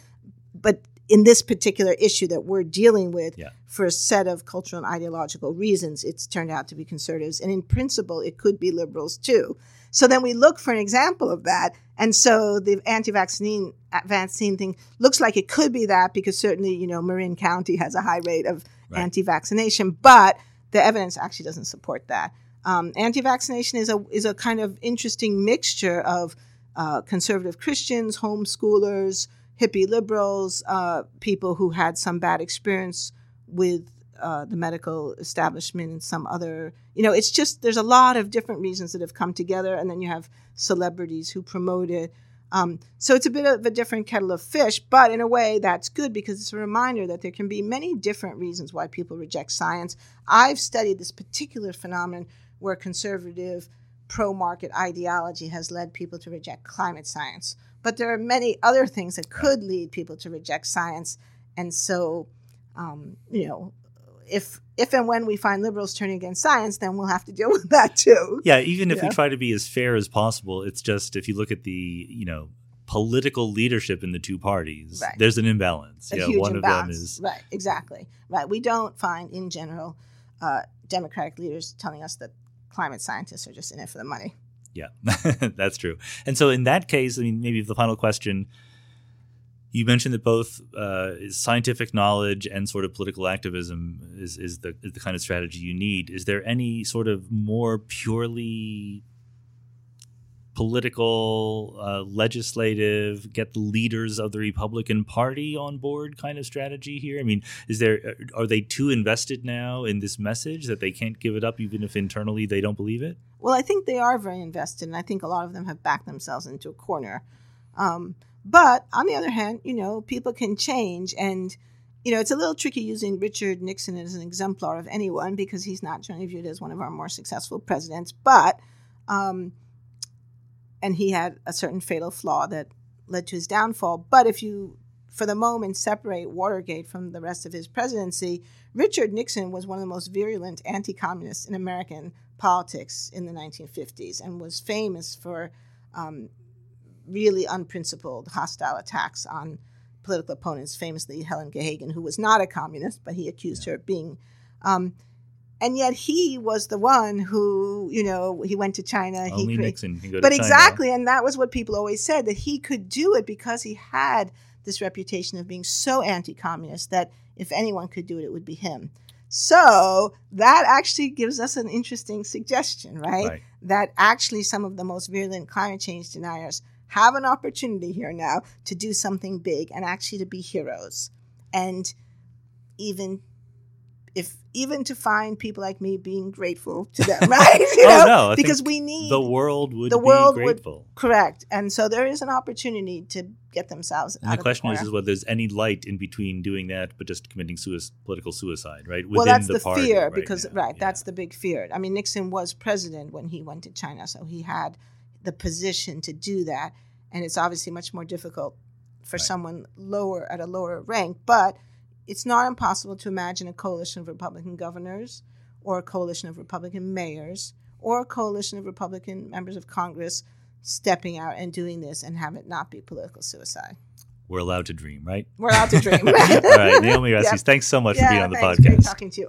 but in this particular issue that we're dealing with,
Yeah.
for a set of cultural and ideological reasons, it's turned out to be conservatives, and in principle, it could be liberals too. So then we look for an example of that, and so the anti-vaccine vaccine thing looks like it could be that because certainly you know Marin County has a high rate of
Right.
anti-vaccination, but the evidence actually doesn't support that. Um, anti-vaccination is a is a kind of interesting mixture of uh, conservative Christians, homeschoolers, hippie liberals, uh, people who had some bad experience with uh, the medical establishment and some other. You know, it's just there's a lot of different reasons that have come together, and then you have celebrities who promote it. Um, so it's a bit of a different kettle of fish, but in a way that's good because it's a reminder that there can be many different reasons why people reject science. I've studied this particular phenomenon where conservative pro market ideology has led people to reject climate science. But there are many other things that could lead people to reject science. And so, um, you know, if if and when we find liberals turning against science, then we'll have to deal with that too.
Yeah, even if we try to be as fair as possible, it's just if you look at the you know political leadership in the two parties,
Right.
there's an imbalance.
a
yeah,
huge
one
imbalance.
of them is
right, exactly right. We don't find in general uh, Democratic leaders telling us that climate scientists are just in it for the money.
Yeah, that's true. And so, in that case, I mean, maybe the final question you mentioned that both uh, scientific knowledge and sort of political activism is, is, the, is the kind of strategy you need. Is there any sort of more purely political, uh, legislative, get the leaders of the Republican Party on board kind of strategy here? I mean, is there are they too invested now in this message that they can't give it up, even if internally they don't believe it?
Well, I think they are very invested, and I think a lot of them have backed themselves into a corner. Um, but on the other hand, you know, people can change, and you know, it's a little tricky using Richard Nixon as an exemplar of anyone because he's not generally viewed as one of our more successful presidents. But um, and he had a certain fatal flaw that led to his downfall. But if you, for the moment, separate Watergate from the rest of his presidency, Richard Nixon was one of the most virulent anti communists in American politics in the 1950s and was famous for um, really unprincipled, hostile attacks on political opponents, famously Helen Gahagan, who was not a communist, but he accused her of being. Um, and yet he was the one who, you know, he went to China. he
Only Nixon can go
but
to China.
exactly, and that was what people always said that he could do it because he had this reputation of being so anti-communist that if anyone could do it, it would be him. So that actually gives us an interesting suggestion, right?
Right.
That actually some of the most virulent climate change deniers have an opportunity here now to do something big and actually to be heroes, and even if even to find people like me being grateful to them, right? Oh, you
Oh,
know,
no, I
because we need
The world would
the
be
world would- correct, and so there is an opportunity to get themselves.
and
out
the question is, is whether there's any light in between doing that but just committing suicide, political suicide, right?
well,
Within
that's the,
party
fear
right
because
now.
right,
Yeah.
that's the big fear. I mean, Nixon was president when he went to China, so he had the position to do that, and it's obviously much more difficult for
Right.
someone lower at a lower rank, but it's not impossible to imagine a coalition of Republican governors or a coalition of Republican mayors or a coalition of Republican members of Congress stepping out and doing this and have it not be political suicide.
We're allowed to dream, right?
We're allowed to dream.
All right, Naomi Oreskes,
Yep.
thanks so much for being on the
thanks. Great
podcast.
talking to you.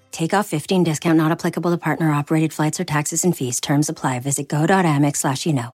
Take off 15 discount not applicable to partner operated flights or taxes and fees. Terms apply. Visit go.amex slash you know.